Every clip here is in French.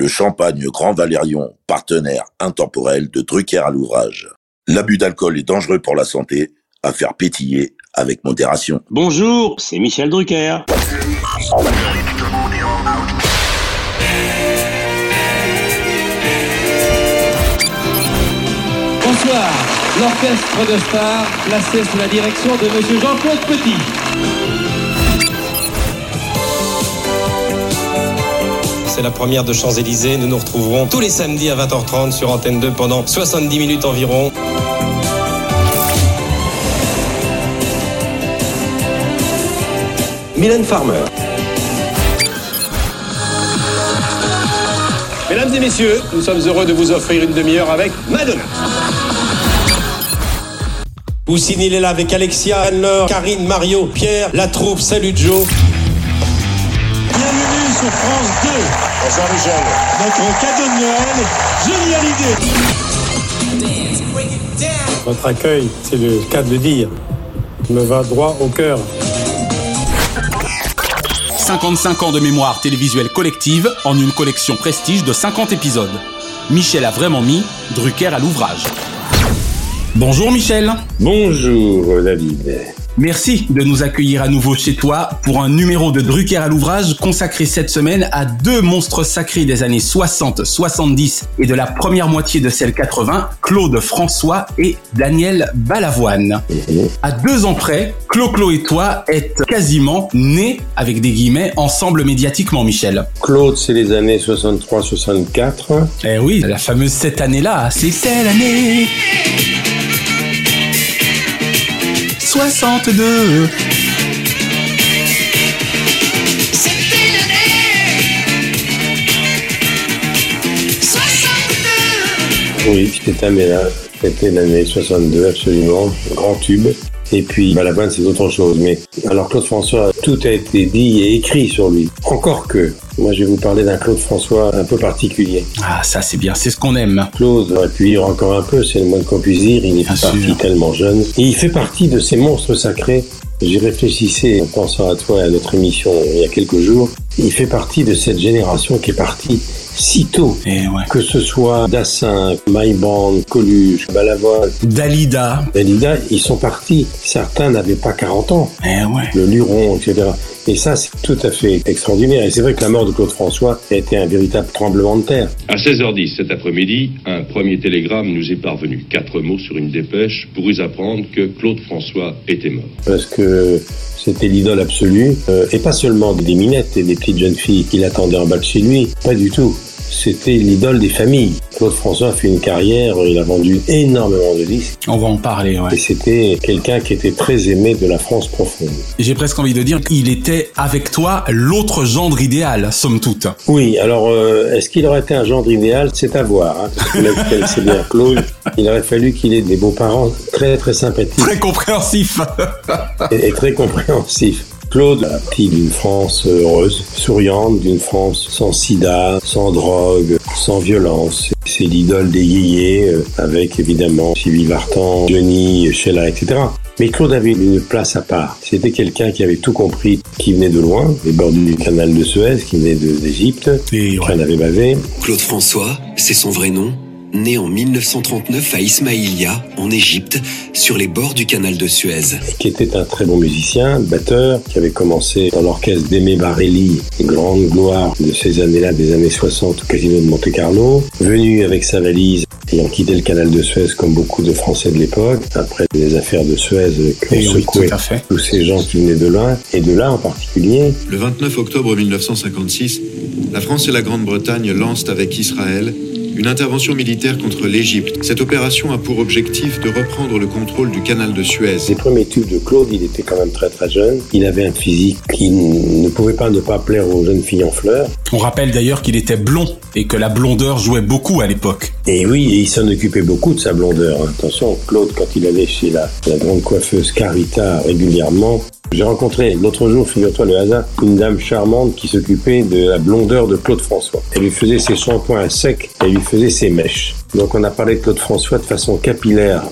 le champagne Grand Valérion, partenaire intemporel de Drucker à l'ouvrage. L'abus d'alcool est dangereux pour la santé, à faire pétiller avec modération. Bonjour, c'est Michel Drucker. Bonsoir, l'orchestre de stars placé sous la direction de Monsieur Jean-Claude Petit. C'est la première de Champs-Élysées. Nous nous retrouverons tous les samedis à 20h30 sur Antenne 2 pendant 70 minutes environ. Mylène Farmer. Mesdames et messieurs, nous sommes heureux de vous offrir une demi-heure avec Madonna. Poussine, il est là avec Alexia, Anne-Laure, Karine, Mario, Pierre, la troupe, salut Joe. Sur France 2. Bonsoir Michel. Notre cadeau de Noël, génial idée. Votre accueil, c'est le cas de le dire, me va droit au cœur. 55 ans de mémoire télévisuelle collective en une collection prestige de 50 épisodes. Michel a vraiment mis Drucker à l'ouvrage. Bonjour Michel. Bonjour David. Merci de nous accueillir à nouveau chez toi pour un numéro de Drucker à l'ouvrage consacré cette semaine à deux monstres sacrés des années 60, 70 et de la première moitié de celle 80, Claude François et Daniel Balavoine. À deux ans près, Clo-Clo et toi êtes quasiment nés, avec des guillemets, ensemble médiatiquement, Michel. Claude, c'est les années 63-64. Eh oui, la fameuse cette année-là, c'est celle année 62. C'était l'année 62. Oui, cette année-là, c'était l'année 62, absolument, grand tube. Et puis, Balavoine, c'est autre chose. Mais alors, Claude François, tout a été dit et écrit sur lui. Encore que, moi, je vais vous parler d'un Claude François un peu particulier. Ah, ça, c'est bien, c'est ce qu'on aime. Claude aurait pu vivre encore un peu, c'est le moins qu'on puisse dire. Il est Bien parti sûr. tellement jeune. Et il fait partie de ces monstres sacrés. J'y réfléchissais en pensant à toi et à notre émission il y a quelques jours. Il fait partie de cette génération qui est partie si tôt. Eh ouais. Que ce soit Dassin, Maïband, Coluche, Balavoine, Dalida. Dalida, ils sont partis. Certains n'avaient pas 40 ans. Eh ouais. Le Luron, etc. Et ça, c'est tout à fait extraordinaire. Et c'est vrai que la mort de Claude François a été un véritable tremblement de terre. À 16h10 cet après-midi, un premier télégramme nous est parvenu. Quatre mots sur une dépêche pour vous apprendre que Claude François était mort. Parce que c'était l'idole absolue. Euh, et pas seulement des minettes et des petites jeunes filles qui l'attendaient en bas de chez lui. Pas du tout. C'était l'idole des familles. Claude François a fait une carrière, il a vendu énormément de disques. On va en parler, ouais. Et c'était quelqu'un qui était très aimé de la France profonde. J'ai presque envie de dire qu'il était avec toi l'autre gendre idéal, somme toute. Oui, alors euh, est-ce qu'il aurait été un gendre idéal? C'est à voir. Hein, parce que connaissez bien Claude. Il aurait fallu qu'il ait des beaux-parents très très sympathiques Très compréhensif. et, et très compréhensifs. Claude, la petite d'une France heureuse, souriante, d'une France sans sida, sans drogue, sans violence. C'est l'idole des yéyés, euh, avec évidemment Sylvie Vartan, Johnny, Sheila, etc. Mais Claude avait une place à part. C'était quelqu'un qui avait tout compris, qui venait de loin, des bords du canal de Suez, qui venait de- d'Égypte, Et qui en avait bavé. Claude François, c'est son vrai nom, né en 1939 à Ismaïlia, en Égypte, sur les bords du canal de Suez. qui était un très bon musicien, batteur, qui avait commencé dans l'orchestre d'Aimé Barelli, grande gloire de ces années-là, des années 60 au Casino de Monte-Carlo, venu avec sa valise, ayant quitté le canal de Suez comme beaucoup de Français de l'époque, après les affaires de Suez qui ont oui, secoué tout à fait. tous ces gens qui venaient de loin, et de là en particulier, Le 29 octobre 1956, la France et la Grande-Bretagne lancent avec Israël une intervention militaire contre l'Égypte. Cette opération a pour objectif de reprendre le contrôle du canal de Suez. les premiers tubes de Claude, il était quand même très très jeune, il avait un physique qui ne pouvait pas ne pas plaire aux jeunes filles en fleurs, On rappelle d'ailleurs qu'il était blond et que la blondeur jouait beaucoup à l'époque. Et oui, et il s'en occupait beaucoup de sa blondeur. Attention, Claude, quand il allait chez la, la grande coiffeuse Carita régulièrement, j'ai rencontré l'autre jour, figure-toi le hasard, une dame charmante qui s'occupait de la blondeur de Claude François. Elle lui faisait ses shampoings à sec, elle lui faisait ses mèches. Donc on a parlé de Claude François de façon capillaire.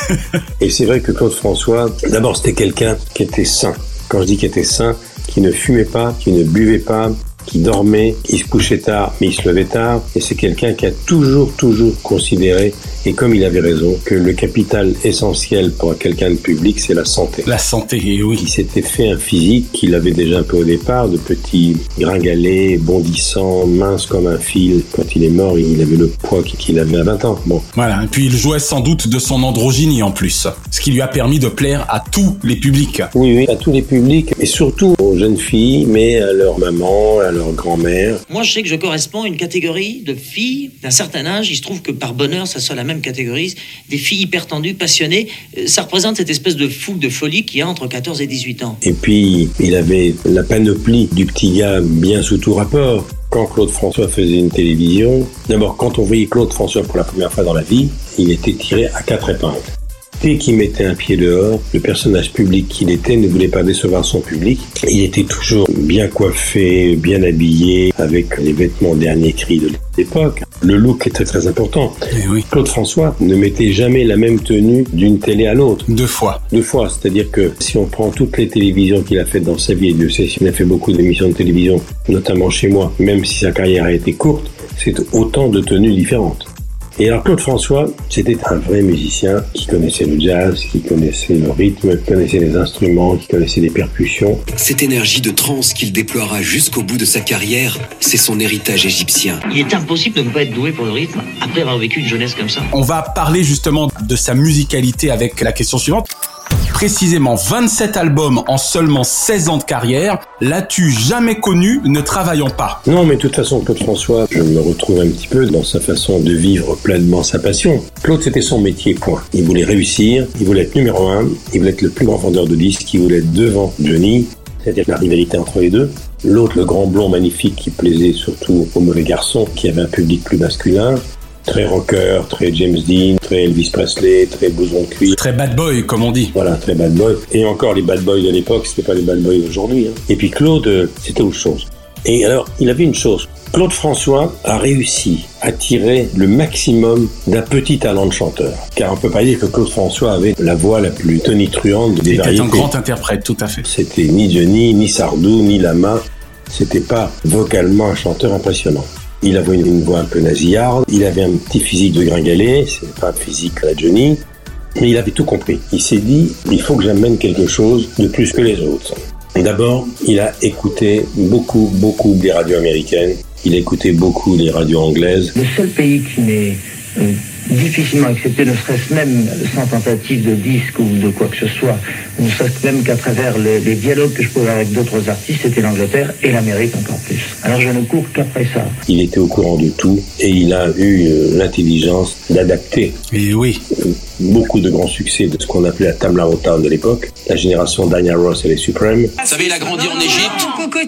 et c'est vrai que Claude François, d'abord c'était quelqu'un qui était sain. Quand je dis qu'il était sain, qui ne fumait pas, qui ne buvait pas, qui dormait, il se couchait tard, mais il se levait tard. Et c'est quelqu'un qui a toujours, toujours considéré, et comme il avait raison, que le capital essentiel pour quelqu'un de public, c'est la santé. La santé, oui. Il s'était fait un physique qu'il avait déjà un peu au départ, de petit gringalet, bondissant, mince comme un fil. Quand il est mort, il avait le poids qu'il avait à 20 ans. Bon. Voilà, et puis il jouait sans doute de son androgynie en plus, ce qui lui a permis de plaire à tous les publics. Oui, oui, à tous les publics, et surtout aux jeunes filles, mais à leur maman, à leur grand-mère. Moi, je sais que je corresponds à une catégorie de filles d'un certain âge. Il se trouve que par bonheur, ça soit la même catégorie. Des filles hyper tendues, passionnées. Euh, Ça représente cette espèce de foule de folie qu'il y a entre 14 et 18 ans. Et puis, il avait la panoplie du petit gars bien sous tout rapport. Quand Claude François faisait une télévision, d'abord, quand on voyait Claude François pour la première fois dans la vie, il était tiré à quatre épingles. Dès qu'il mettait un pied dehors, le personnage public qu'il était ne voulait pas décevoir son public. Il était toujours bien coiffé, bien habillé, avec les vêtements dernier cri de l'époque. Le look était très important. Claude François ne mettait jamais la même tenue d'une télé à l'autre. Deux fois. Deux fois, c'est-à-dire que si on prend toutes les télévisions qu'il a faites dans sa vie, et Dieu sait s'il a fait beaucoup d'émissions de télévision, notamment chez moi, même si sa carrière a été courte, c'est autant de tenues différentes. Et alors Claude François, c'était un vrai musicien qui connaissait le jazz, qui connaissait le rythme, qui connaissait les instruments, qui connaissait les percussions. Cette énergie de trance qu'il déploiera jusqu'au bout de sa carrière, c'est son héritage égyptien. Il est impossible de ne pas être doué pour le rythme après avoir vécu une jeunesse comme ça. On va parler justement de sa musicalité avec la question suivante. Précisément 27 albums en seulement 16 ans de carrière. L'as-tu jamais connu ne travaillant pas Non, mais de toute façon, Claude François, je me retrouve un petit peu dans sa façon de vivre pleinement sa passion. Claude, c'était son métier, point. Il voulait réussir, il voulait être numéro un, il voulait être le plus grand vendeur de disques, il voulait être devant Johnny, c'est-à-dire la rivalité entre les deux. L'autre, le grand blond magnifique qui plaisait surtout aux mauvais garçons, qui avait un public plus masculin. Très rocker, très James Dean, très Elvis Presley, très blouson de cuir. Très bad boy, comme on dit. Voilà, très bad boy. Et encore, les bad boys de l'époque, c'était pas les bad boys d'aujourd'hui. hein. Et puis Claude, euh, c'était autre chose. Et alors, il avait une chose. Claude François a réussi à tirer le maximum d'un petit talent de chanteur. Car on peut pas dire que Claude François avait la voix la plus tonitruante des Il était variétés. un grand interprète, tout à fait. C'était ni Johnny, ni Sardou, ni Lama. C'était pas vocalement un chanteur impressionnant. Il avait une, voix un peu nasillarde. Il avait un petit physique de gringalet. C'est pas un physique à la Johnny. Mais il avait tout compris. Il s'est dit, il faut que j'amène quelque chose de plus que les autres. D'abord, il a écouté beaucoup, beaucoup des radios américaines. Il a écouté beaucoup les radios anglaises. Le seul pays qui m'est euh, difficilement accepté, ne serait-ce même sans tentative de disque ou de quoi que ce soit, ne serait-ce même qu'à travers les, dialogues que je pouvais avec d'autres artistes, c'était l'Angleterre et l'Amérique encore plus. Alors je ne cours qu'après ça. Il était au courant de tout et il a eu euh, l'intelligence d'adapter Et oui. euh, beaucoup de grands succès de ce qu'on appelait la Tamla Town de l'époque, la génération Diana Ross et les Supremes. Vous savez, il a grandi en Égypte.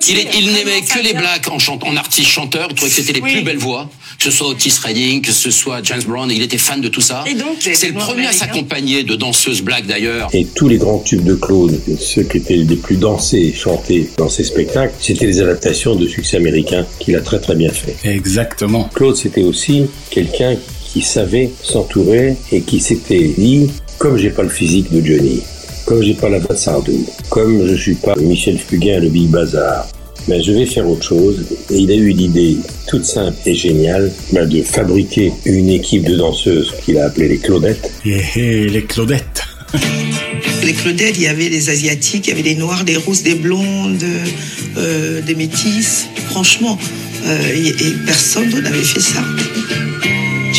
Il, n'aimait que les blacks en, chant, en artiste chanteur. Il trouvait que c'était les plus belles voix. Que ce soit Otis Redding, que ce soit James Brown. Il était fan de tout ça. Et donc, C'est le premier à s'accompagner de danseuses black d'ailleurs. Et tous les grands tubes de Claude, ceux qui étaient les plus dansés et chantés dans ses spectacles, c'était les adaptations de succès américains qu'il a très très bien fait. Exactement. Claude, c'était aussi quelqu'un qui savait s'entourer et qui s'était dit, comme j'ai pas le physique de Johnny, comme j'ai pas la voix de Sardou, comme je suis pas Michel Fugain, le Big Bazar, ben je vais faire autre chose. Et il a eu l'idée toute simple et géniale ben, de fabriquer une équipe de danseuses qu'il a appelée les Claudettes. Et, et les Claudettes. Les Claudettes, il y avait les Asiatiques, il y avait les Noirs, des Rousses, des Blondes, euh, des Métisses. Franchement, euh, et, et personne n'avait fait ça.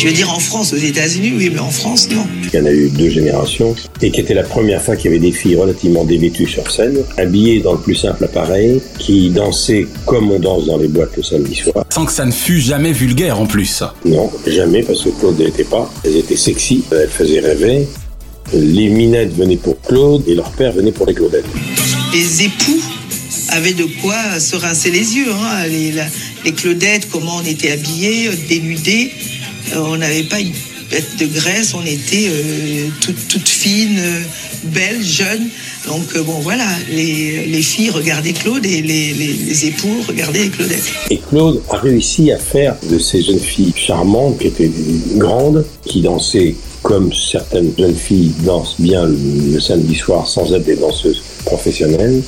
Je veux dire en France, aux États-Unis, oui, mais en France, non. Il y en a eu deux générations, et qui était la première fois qu'il y avait des filles relativement dévêtues sur scène, habillées dans le plus simple appareil, qui dansaient comme on danse dans les boîtes le samedi soir. Sans que ça ne fût jamais vulgaire en plus. Non, jamais, parce que Claude n'était pas. Elles étaient sexy, elles faisaient rêver. Les minettes venaient pour Claude, et leur père venait pour les Claudettes. Les époux avaient de quoi se rincer les yeux. hein. Les, la- les Claudettes, comment on était habillés, dénudés. Euh, on n'avait pas une bête de graisse, on était euh, toutes toutes fines, euh, belles, jeunes. Donc euh, bon voilà, les, les filles regardaient Claude et les, époux regardaient les Claudettes. Et Claude a réussi à faire de ces jeunes filles charmantes, qui étaient grandes, qui dansaient comme certaines jeunes filles dansent bien le, le samedi soir sans être des danseuses professionnelles,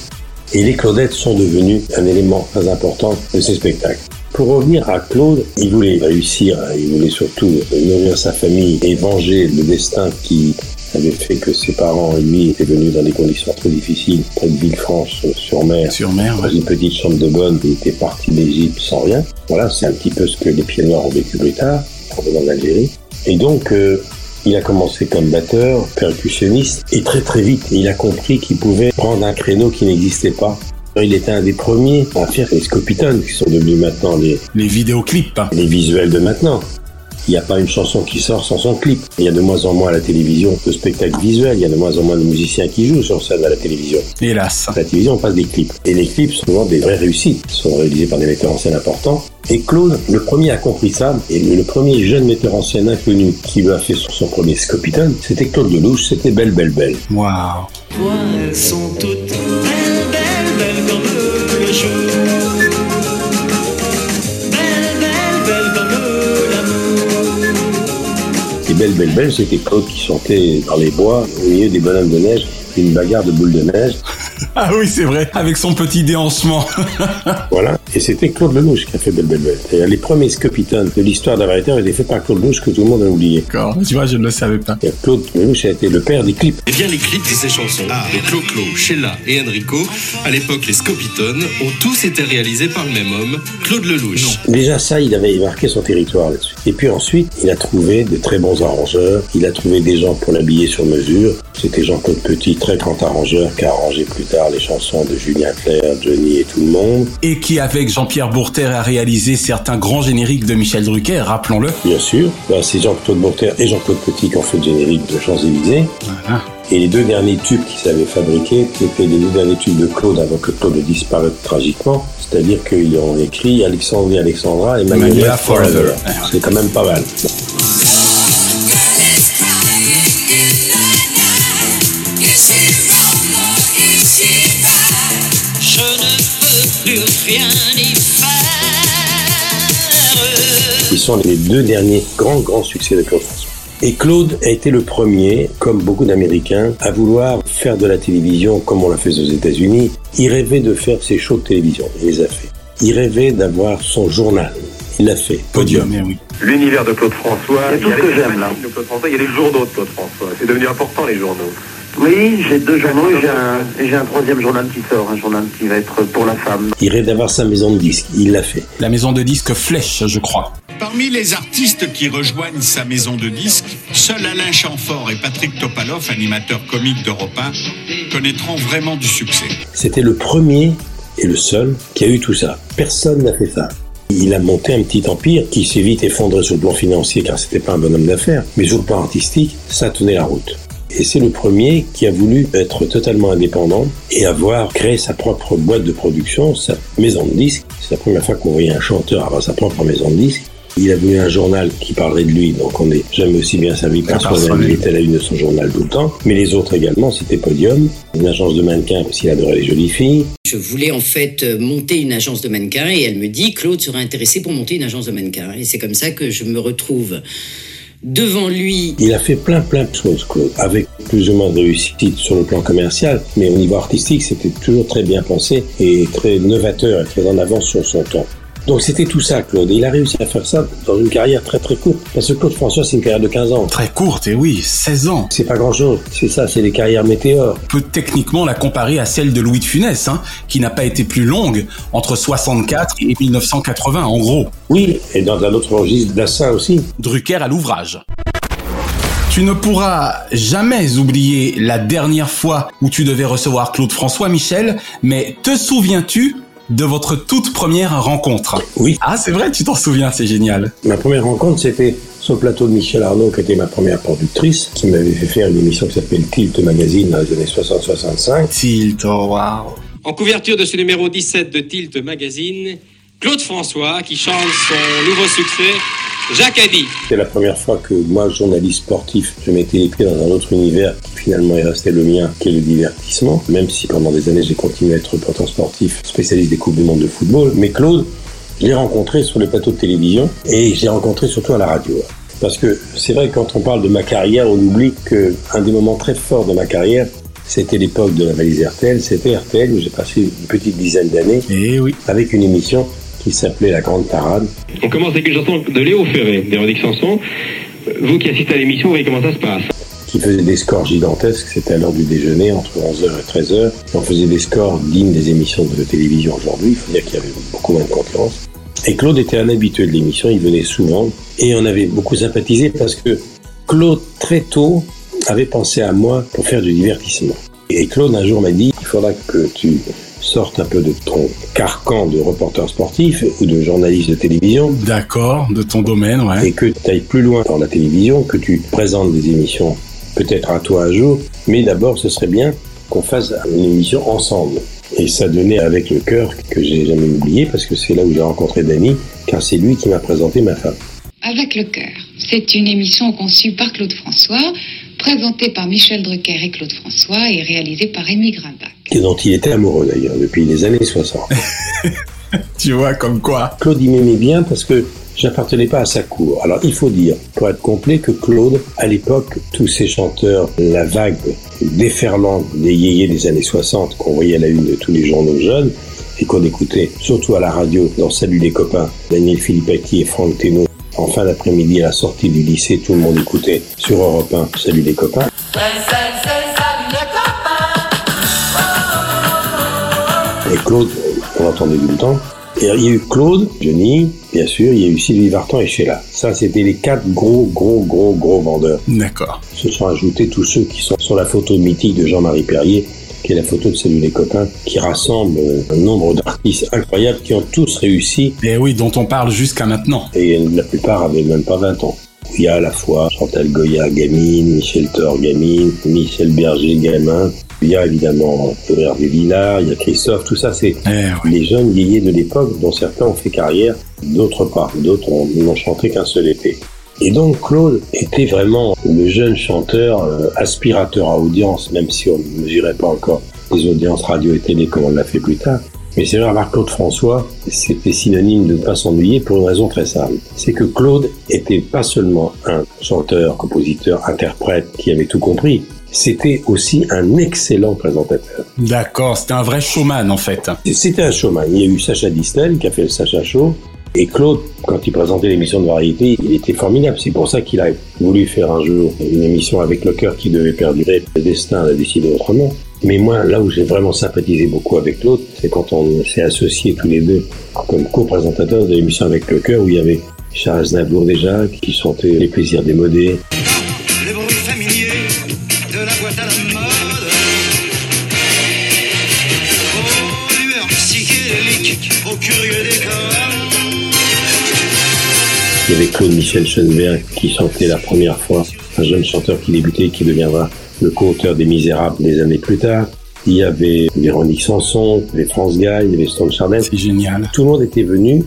Et les Claudettes sont devenues un élément très important de ces spectacles. Pour revenir à Claude, il voulait réussir, il voulait surtout nourrir sa famille et venger le destin qui avait fait que ses parents et lui étaient venus dans des conditions très difficiles près de Villefranche-sur-Mer, Sur mer, dans une petite chambre de bonne, il était parti d'Égypte sans rien. Voilà, c'est un petit peu ce que les pieds noirs ont vécu plus tard, en venant d'Algérie. Et donc, euh, il a commencé comme batteur, percussionniste, et très très vite, il a compris qu'il pouvait prendre un créneau qui n'existait pas. Il était un des premiers à faire les scopitones, qui sont devenus maintenant les, Les vidéoclips. hein. les visuels de maintenant. Il n'y a pas une chanson qui sort sans son clip. Il y a de moins en moins à la télévision de spectacles visuels. Il y a de moins en moins de musiciens qui jouent sur scène à la télévision. Hélas. À la télévision, on passe des clips. Et les clips sont souvent des vraies réussites. Ils sont réalisés par des metteurs en scène importants. Et Claude, le premier a compris ça. Et le, premier jeune metteur en scène inconnu qui lui a fait son, son premier Scopitone, c'était Claude Lelouch. C'était Belle Belle Belle. Waouh. Toi, elles sont toutes Belle Belle Belle, c'était Claude qui chantait dans les bois, au milieu des bonhommes de neige, une bagarre de boules de neige. Ah oui, c'est vrai, avec son petit déhanchement. Voilà. Et c'était Claude Lelouch qui a fait Belle Belle Belle. C'est-à-dire, les premiers Scopitones de l'histoire de la variété ont été faits par Claude Lelouch que tout le monde a oublié. D'accord, tu vois, je ne le savais pas. Et Claude Lelouch a été le père des clips. Eh bien, les clips de ces chansons de Clo-Clo, Sheila et Enrico, à l'époque les Scopitones, ont tous été réalisés par le même homme, Claude Lelouch. Déjà ça, il avait marqué son territoire là-dessus. Et puis ensuite, il a trouvé de très bons arrangeurs. Il a trouvé des gens pour l'habiller sur mesure. C'était Jean-Claude Petit, très grand arrangeur, qui a arrangé plus tard les chansons de Julien Clerc, Johnny et tout le monde. Et qui, Jean-Pierre Bourter, a réalisé certains grands génériques de Michel Drucker, rappelons-le. Bien sûr, bah, c'est Jean-Claude Bourter et Jean-Claude Petit qui ont fait le générique de Champs-Élysées. Voilà. Et les deux derniers tubes qui s'avaient fabriqués, c'était les deux derniers tubes de Claude avant que Claude disparaisse tragiquement. C'est-à-dire qu'ils ont écrit Alexandre et Alexandra et Manuela. Forever. C'est quand même pas mal. Ils sont les deux derniers grands, grands succès de Claude François. Et Claude a été le premier, comme beaucoup d'Américains, à vouloir faire de la télévision comme on l'a fait aux États-Unis. Il rêvait de faire ses shows de télévision. Il les a fait. Il rêvait d'avoir son journal. Il l'a fait. Podium, eh oui. L'univers de Claude François. C'est tout il y a ce que j'aime, là. de Claude François, il y a les journaux de Claude François. C'est devenu important les journaux. Oui, j'ai deux journaux et j'ai un, et j'ai un troisième journal qui sort, un journal qui va être pour la femme. Il rêve d'avoir sa maison de disques. Il l'a fait. La maison de disques Flèche, je crois. Parmi les artistes qui rejoignent sa maison de disques, seuls Alain Chamfort et Patrick Topalov, animateurs comiques d'Europe 1, connaîtront vraiment du succès. C'était le premier et le seul qui a eu tout ça. Personne n'a fait ça. Il a monté un petit empire qui s'est vite effondré sur le plan financier car c'était pas un bonhomme d'affaires, mais sur le plan artistique, ça tenait la route. Et c'est le premier qui a voulu être totalement indépendant et avoir créé sa propre boîte de production, sa maison de disques. C'est la première fois qu'on voyait un chanteur avoir sa propre maison de disques. Il a voulu un journal qui parlerait de lui, donc on n'est jamais aussi bien servi par soi-même. Il était à la une de son journal tout le temps. Mais les autres également, c'était Podium, une agence de mannequins parce qu'il adorait les jolies filles. Je voulais en fait euh, monter une agence de mannequins et elle me dit Claude serait intéressé pour monter une agence de mannequins. Et c'est comme ça que je me retrouve devant lui. Il a fait plein plein de choses, Claude, avec plus ou moins de réussite sur le plan commercial, mais au niveau artistique, c'était toujours très bien pensé et très novateur et très en avance sur son temps. Donc c'était tout ça, Claude. Et il a réussi à faire ça dans une carrière très très courte. Parce que Claude François, c'est une carrière de 15 ans. Très courte, et oui, 16 ans. C'est pas grand chose. C'est ça, c'est des carrières météores. On peut techniquement la comparer à celle de Louis de Funès, hein, qui n'a pas été plus longue, entre 64 et 1980, en gros. Oui, et dans un autre registre, Dassin aussi. Drucker à l'ouvrage. Tu ne pourras jamais oublier la dernière fois où tu devais recevoir Claude François, Michel, mais te souviens-tu de votre toute première rencontre Oui. Ah, c'est vrai, tu t'en souviens, c'est génial. Ma première rencontre, c'était sur le plateau de Michel Arnaud, qui était ma première productrice, qui m'avait fait faire une émission qui s'appelle Tilt Magazine dans les années 60-65. Tilt, oh, waouh. En couverture de ce numéro 17 de Tilt Magazine, Claude François qui chante son nouveau succès, Jacques Addy. C'était la première fois que moi, journaliste sportif, je mettais les pieds dans un autre univers qui finalement est resté le mien, qui est le divertissement, même si pendant des années j'ai continué à être reporter sportif, spécialiste des Coupes du Monde de football. Mais Claude, je l'ai rencontré sur les plateaux de télévision et je l'ai rencontré surtout à la radio. Parce que c'est vrai que quand on parle de ma carrière, on oublie que un des moments très forts de ma carrière, C'était l'époque de la valise RTL, c'était RTL où j'ai passé une petite dizaine d'années avec une émission qui s'appelait La Grande Parade. On commence avec une chanson de Léo Ferré, Véronique Sanson. Vous qui assistez à l'émission, vous voyez comment ça se passe. qui faisait des scores gigantesques. C'était à l'heure du déjeuner, entre 11h et 13h. On faisait des scores dignes des émissions de télévision aujourd'hui. Il faut dire qu'il y avait beaucoup moins de concurrence. Et Claude était un habitué de l'émission, il venait souvent. Et on avait beaucoup sympathisé parce que Claude, très tôt, avait pensé à moi pour faire du divertissement. Et Claude, un jour, m'a dit, il faudra que tu sortes un peu de ton carcan de reporter sportif ou de journaliste de télévision. D'accord, de ton domaine, ouais. Et que tu ailles plus loin dans la télévision, que tu présentes des émissions peut-être à toi un jour, mais d'abord ce serait bien qu'on fasse une émission ensemble. Et ça donnait avec le cœur que j'ai jamais oublié parce que c'est là où j'ai rencontré Dany, car c'est lui qui m'a présenté ma femme. Avec le cœur. C'est une émission conçue par Claude François, présentée par Michel Drucker et Claude François et réalisée par Rémi Grabach. Et dont il était amoureux d'ailleurs depuis les années 60. tu vois comme quoi. Claude il m'aimait bien parce que j'appartenais pas à sa cour. Alors il faut dire, pour être complet, que Claude, à l'époque, tous ces chanteurs, la vague déferlante des yéyés des années 60 qu'on voyait à la une de tous les journaux jeunes et qu'on écoutait surtout à la radio dans Salut les copains, Daniel Philippaki et Franck Teno. En fin d'après-midi, à la sortie du lycée, tout le monde écoutait sur Europe 1 Salut les copains. Et Claude, on l'entendait tout le temps. Et il y a eu Claude, Johnny, bien sûr, il y a eu Sylvie Vartan et Sheila. Ça, c'était les quatre gros, gros, gros, gros vendeurs. D'accord. Se sont ajoutés tous ceux qui sont sur la photo mythique de Jean-Marie Perrier, qui est la photo de Salut les copains, qui rassemble euh, un nombre d'artistes incroyables qui ont tous réussi. Et oui, dont on parle jusqu'à maintenant. Et la plupart avaient même pas 20 ans. Il y a à la fois Chantal Goya, gamine, Michel Thor, gamine, Michel Berger, gamin. Il y a évidemment Hervé Villard, il y a Christophe, tout ça c'est les jeunes yéyés de l'époque dont certains ont fait carrière, d'autres pas, d'autres ont- n'ont chanté qu'un seul été. Et donc Claude était vraiment le jeune chanteur euh, aspirateur à audience, même si on ne mesurait pas encore les audiences radio et télé comme on l'a fait plus tard. Mais c'est vrai, Claude François, c'était synonyme de ne pas s'ennuyer pour une raison très simple. C'est que Claude était pas seulement un chanteur, compositeur, interprète qui avait tout compris, c'était aussi un excellent présentateur. D'accord, c'était un vrai showman en fait. C'était un showman. Il y a eu Sacha Distel qui a fait le Sacha Show. Et Claude, quand il présentait l'émission de variété, il était formidable. C'est pour ça qu'il a voulu faire un jour une émission avec le cœur qui devait perdurer. Le destin l'a décidé autrement. Mais moi, là où j'ai vraiment sympathisé beaucoup avec Claude, c'est quand on s'est associés tous les deux comme co-présentateurs de l'émission avec le cœur où il y avait Charles Aznavour déjà qui chantait Les plaisirs démodés. Il y avait Claude Michel Schoenberg qui chantait la première fois, un jeune chanteur qui débutait, qui deviendra le co-auteur des Misérables des années plus tard. Il y avait Véronique Sanson, il y avait France Gall, il y avait Stone Chardin. C'est génial. Tout le monde était venu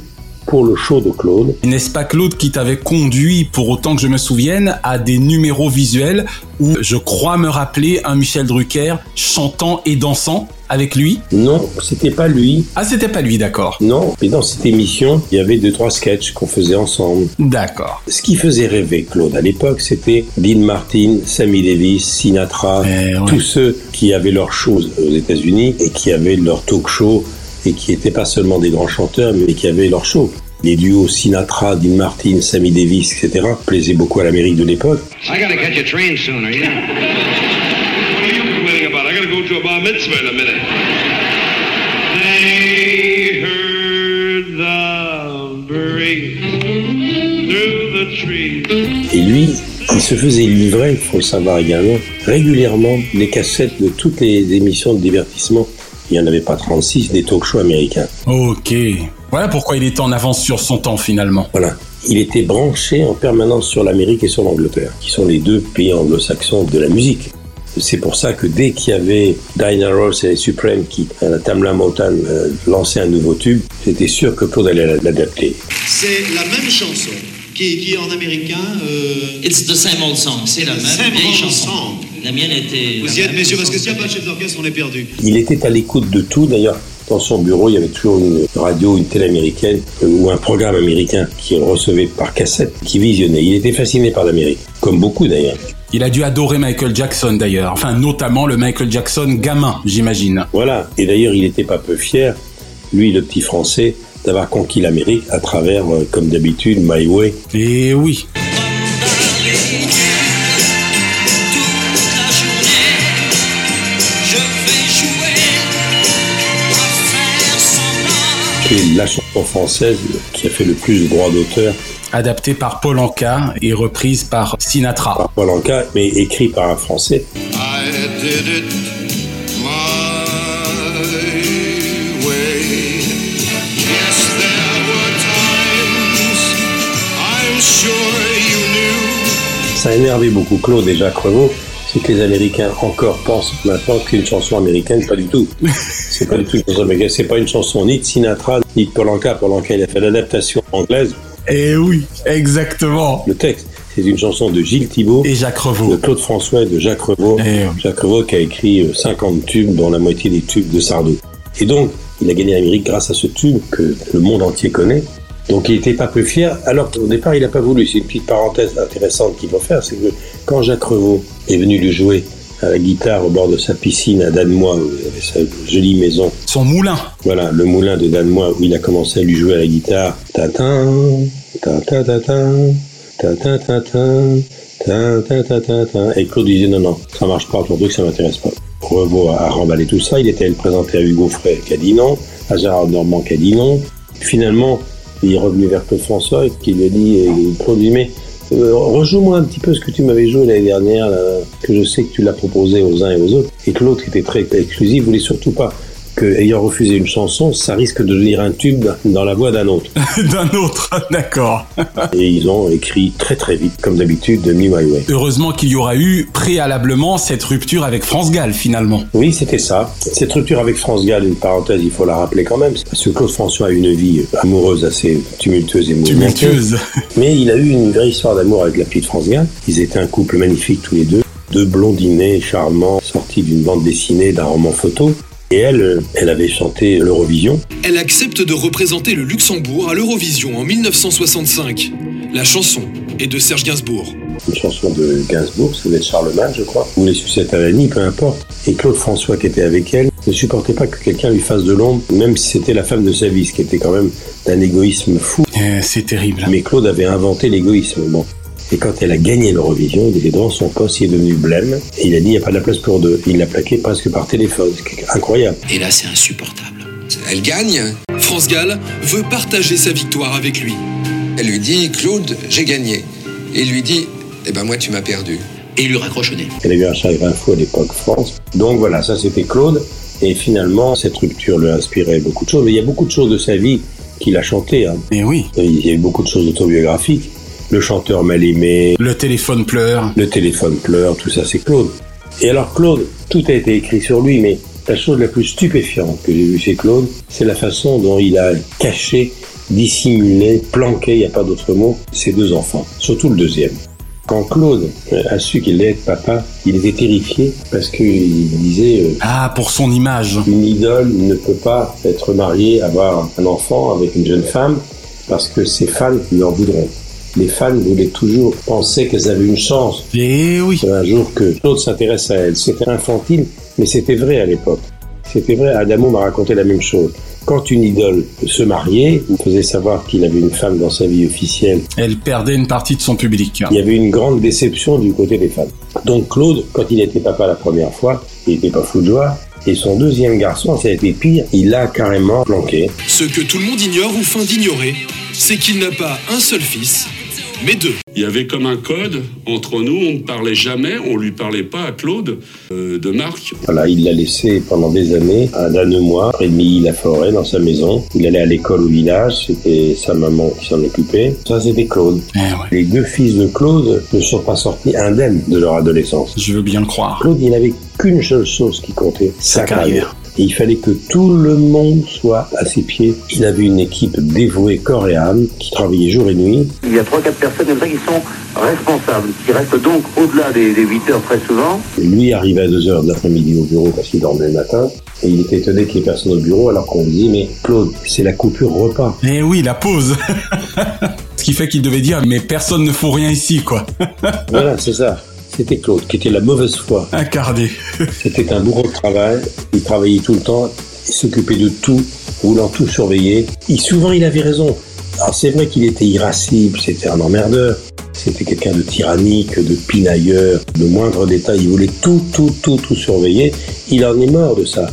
pour le show de Claude. N'est-ce pas Claude qui t'avait conduit, pour autant que je me souvienne, à des numéros visuels où je crois me rappeler un Michel Drucker chantant et dansant avec lui? Non, c'était pas lui. Ah, c'était pas lui, d'accord. Non, mais dans cette émission, il y avait deux, trois sketchs qu'on faisait ensemble. D'accord. Ce qui faisait rêver Claude à l'époque, c'était Dean Martin, Sammy Davis, Sinatra, tous ceux qui avaient leur show aux États-Unis et qui avaient leur talk show et qui n'étaient pas seulement des grands chanteurs, mais qui avaient leur show. Les duos Sinatra, Dean Martin, Sammy Davis, etc. plaisaient beaucoup à l'Amérique de l'époque. Et lui, il se faisait livrer, il faut le savoir également, régulièrement les cassettes de toutes les émissions de divertissement. Il n'y en avait pas 36, des talk shows américains. Ok. Voilà pourquoi il était en avance sur son temps finalement. Voilà. Il était branché en permanence sur l'Amérique et sur l'Angleterre, qui sont les deux pays anglo-saxons de la musique. C'est pour ça que dès qu'il y avait Diana Ross et les Supremes qui, à la Tamla Motown, euh, lançaient un nouveau tube, c'était sûr que Claude allait l'adapter. C'est la même chanson qui, qui est en américain. euh, It's the same old song, c'est la même Same vieille old chanson. song. La mienne était. Vous y êtes, messieurs, parce que s'il n'y a pas de chef d'orchestre, on est perdu. Il était à l'écoute de tout. D'ailleurs, dans son bureau, il y avait toujours une radio, une télé américaine euh, ou un programme américain qu'il recevait par cassette, qui visionnait. Il était fasciné par l'Amérique, comme beaucoup d'ailleurs. Il a dû adorer Michael Jackson d'ailleurs, enfin notamment le Michael Jackson gamin, j'imagine. Voilà, et d'ailleurs il n'était pas peu fier, lui le petit français, d'avoir conquis l'Amérique à travers, euh, comme d'habitude, My Way. Et oui. Chanson française qui a fait le plus de droits d'auteur. Adaptée par Paul Anka et reprise par Sinatra. Par Paul Anka, mais écrit par un Français. I did it my way. Yes, there were times I'm sure you knew. Ça a énervé beaucoup Claude et Jacques Revaux, c'est que les Américains encore pensent maintenant qu'une chanson américaine, pas du tout. C'est pas du tout une chanson américaine, c'est pas une chanson ni de Sinatra, ni de Paul Anka. Paul Anka, il a fait l'adaptation anglaise. Eh oui, exactement. Le texte, c'est une chanson de Gilles Thibault. Et Jacques Revaux. De Claude François et de Jacques Revaux. Jacques Revaux qui a écrit euh, 50 tubes, dont la moitié des tubes de Sardou. Et donc, il a gagné l'Amérique grâce à ce tube que le monde entier connaît. Donc il n'était pas peu fier, alors qu'au départ il n'a pas voulu. C'est une petite parenthèse intéressante qu'il faut faire, c'est que quand Jacques Revaux est venu lui jouer à la guitare au bord de sa piscine à Danemois, où il avait sa jolie maison. Son moulin. Voilà, le moulin de Danemois, où il a commencé à lui jouer à la guitare. Tatin, tatin, tatin, tatin, tatin, tatin, tatin, tatin. Et Claude disait non, non, ça marche pas, ton truc, ça m'intéresse pas. Revaux a remballé tout ça, il était allé le présenter à Hugo Frey qui a dit non, à Gérard Normand qui a dit non. Finalement, il est revenu vers Claude François et qui lui a dit, et Claude lui euh, rejoue-moi un petit peu ce que tu m'avais joué l'année dernière, là, que je sais que tu l'as proposé aux uns et aux autres. Et Claude, qui était très exclusif, voulait surtout pas que, ayant refusé une chanson, ça risque de devenir un tube dans la voix d'un autre. D'un autre, d'accord. et ils ont écrit très très vite, comme d'habitude, de Me My Way. Heureusement qu'il y aura eu préalablement cette rupture avec France Gall finalement. Oui, c'était ça. Cette rupture avec France Gall, une parenthèse, il faut la rappeler quand même, parce que Claude François a une vie amoureuse assez tumultueuse et mouvementée. Tumultueuse. Mais il a eu une vraie histoire d'amour avec la petite France Gall. Ils étaient un couple magnifique tous les deux. Deux blondinés charmants, sortis d'une bande dessinée, d'un roman photo. Et elle, elle avait chanté l'Eurovision. Elle accepte de représenter le Luxembourg à l'Eurovision en 1965. La chanson est de Serge Gainsbourg. Une chanson de Gainsbourg, ça devait être Charlemagne, je crois, ou les sucettes à vanille, peu importe. Et Claude François, qui était avec elle, ne supportait pas que quelqu'un lui fasse de l'ombre, même si c'était la femme de sa vie, ce qui était quand même d'un égoïsme fou. Eh, c'est terrible. Mais Claude avait inventé l'égoïsme. Bon. Et quand elle a gagné l'Eurovision, il était devant son poste, il est devenu blême, et il a dit il n'y a pas de la place pour deux. Il l'a plaqué presque par téléphone, c'est incroyable. Et là, c'est insupportable. Elle gagne. France Gall veut partager sa victoire avec lui. Elle lui dit Claude, j'ai gagné. Et il lui dit Eh ben moi, tu m'as perdu. Et il lui raccroche au nez. Elle a eu un chagrin fou à l'époque France. Donc voilà, ça c'était Claude. Et finalement, cette rupture lui a inspiré beaucoup de choses. Mais il y a beaucoup de choses de sa vie qu'il a chanté. Hein. Et oui. Il y a eu beaucoup de choses autobiographiques. Le chanteur mal aimé. Le téléphone pleure. Le téléphone pleure, tout ça c'est Claude. Et alors Claude, tout a été écrit sur lui, mais la chose la plus stupéfiante que j'ai vue chez Claude, c'est la façon dont il a caché, dissimulé, planqué, il n'y a pas d'autre mot, ses deux enfants. Surtout le deuxième. Quand Claude a su qu'il allait être papa, il était terrifié parce qu'il disait euh, Ah, pour son image. Une idole ne peut pas être mariée, avoir un enfant avec une jeune femme parce que ses fans lui en voudront. Les fans voulaient toujours penser qu'elles avaient une chance. Et oui. Un jour que Claude s'intéresse à elle. C'était infantile, mais c'était vrai à l'époque. C'était vrai, Adamo m'a raconté la même chose. Quand une idole se mariait, ou faisait savoir qu'il avait une femme dans sa vie officielle, Elle perdait une partie de son public. il y avait une grande déception du côté des fans. Donc Claude, quand il était papa la première fois, il n'était pas fou de joie. Et son deuxième garçon, ça a été pire, il l'a carrément planqué. Ce que tout le monde ignore ou feint d'ignorer, c'est qu'il n'a pas un seul fils, mais deux. Il y avait comme un code entre nous, on ne parlait jamais, on lui parlait pas à Claude euh, de Marc. Voilà, il l'a laissé pendant des années à Danemois, près de Milly-la-Forêt, dans sa maison. Il allait à l'école au village, c'était sa maman qui s'en occupait. Ça, c'était Claude. Les deux fils de Claude ne sont pas sortis indemnes de leur adolescence. Je veux bien le croire. Claude, il n'avait qu'une seule chose qui comptait, Sa carrière. Et il fallait que tout le monde soit à ses pieds. Il avait une équipe dévouée corps et âme qui travaillait jour et nuit. Il y a 3-4 personnes comme ça qui sont responsables, qui restent donc au-delà des, des 8 heures très souvent. Et lui arrivait à 2 heures de l'après-midi au bureau parce qu'il dormait le matin. Et il était étonné qu'il n'y ait personne au bureau alors qu'on lui dit mais Claude, c'est la coupure repas. Eh oui, la pause. Ce qui fait qu'il devait dire mais personne ne fout rien ici quoi. voilà, c'est ça. C'était Claude, qui était la mauvaise foi. Incarné. C'était un bourreau de travail. Il travaillait tout le temps. Il s'occupait de tout, voulant tout surveiller. Et souvent, il avait raison. Alors, c'est vrai qu'il était irascible, c'était un emmerdeur. C'était quelqu'un de tyrannique, de pinailleur, de moindre détail. Il voulait tout, tout, tout, tout surveiller. Il en est mort de ça.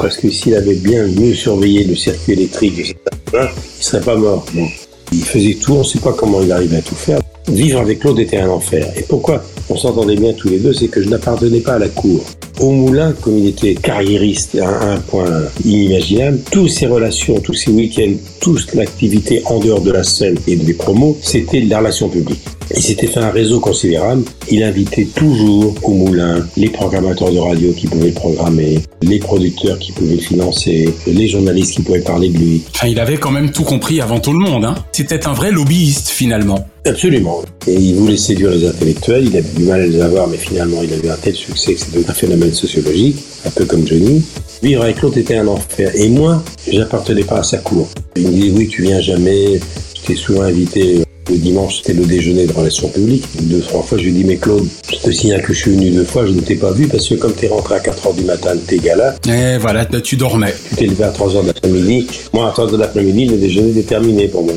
Parce que s'il avait bien mieux surveillé le circuit électrique cet appareil, il serait pas mort. Bon. Il faisait tout, on ne sait pas comment il arrivait à tout faire. Vivre avec Claude était un enfer. Et pourquoi on s'entendait bien tous les deux, c'est que je n'appartenais pas à la cour. Au Moulin, comme il était carriériste à un point inimaginable, toutes ses relations, tous ses week-ends, toute l'activité en dehors de la scène et des promos, c'était la relation publique. Il s'était fait un réseau considérable. Il invitait toujours au moulin les programmateurs de radio qui pouvaient le programmer, les producteurs qui pouvaient le financer, les journalistes qui pouvaient parler de lui. Enfin, il avait quand même tout compris avant tout le monde. Hein. C'était un vrai lobbyiste finalement. Absolument. Et il voulait séduire les intellectuels, il avait du mal à les avoir, mais finalement il avait un tel succès que c'était un phénomène sociologique, un peu comme Johnny. Vivre avec l'autre était un enfer. Et moi, j'appartenais pas à sa cour. Il me disait, oui, tu viens jamais. J'étais souvent invité le dimanche, c'était le déjeuner de relations publiques. Deux, trois fois, je lui ai dit, mais Claude, je te signale que je suis venu deux fois, je ne t'ai pas vu parce que comme tu es rentré à 4 heures du matin de tes galas. Et voilà, tu dormais. Tu t'es levé à 3 heures de l'après-midi. Moi, à 3 heures de l'après-midi, le déjeuner était terminé pour moi.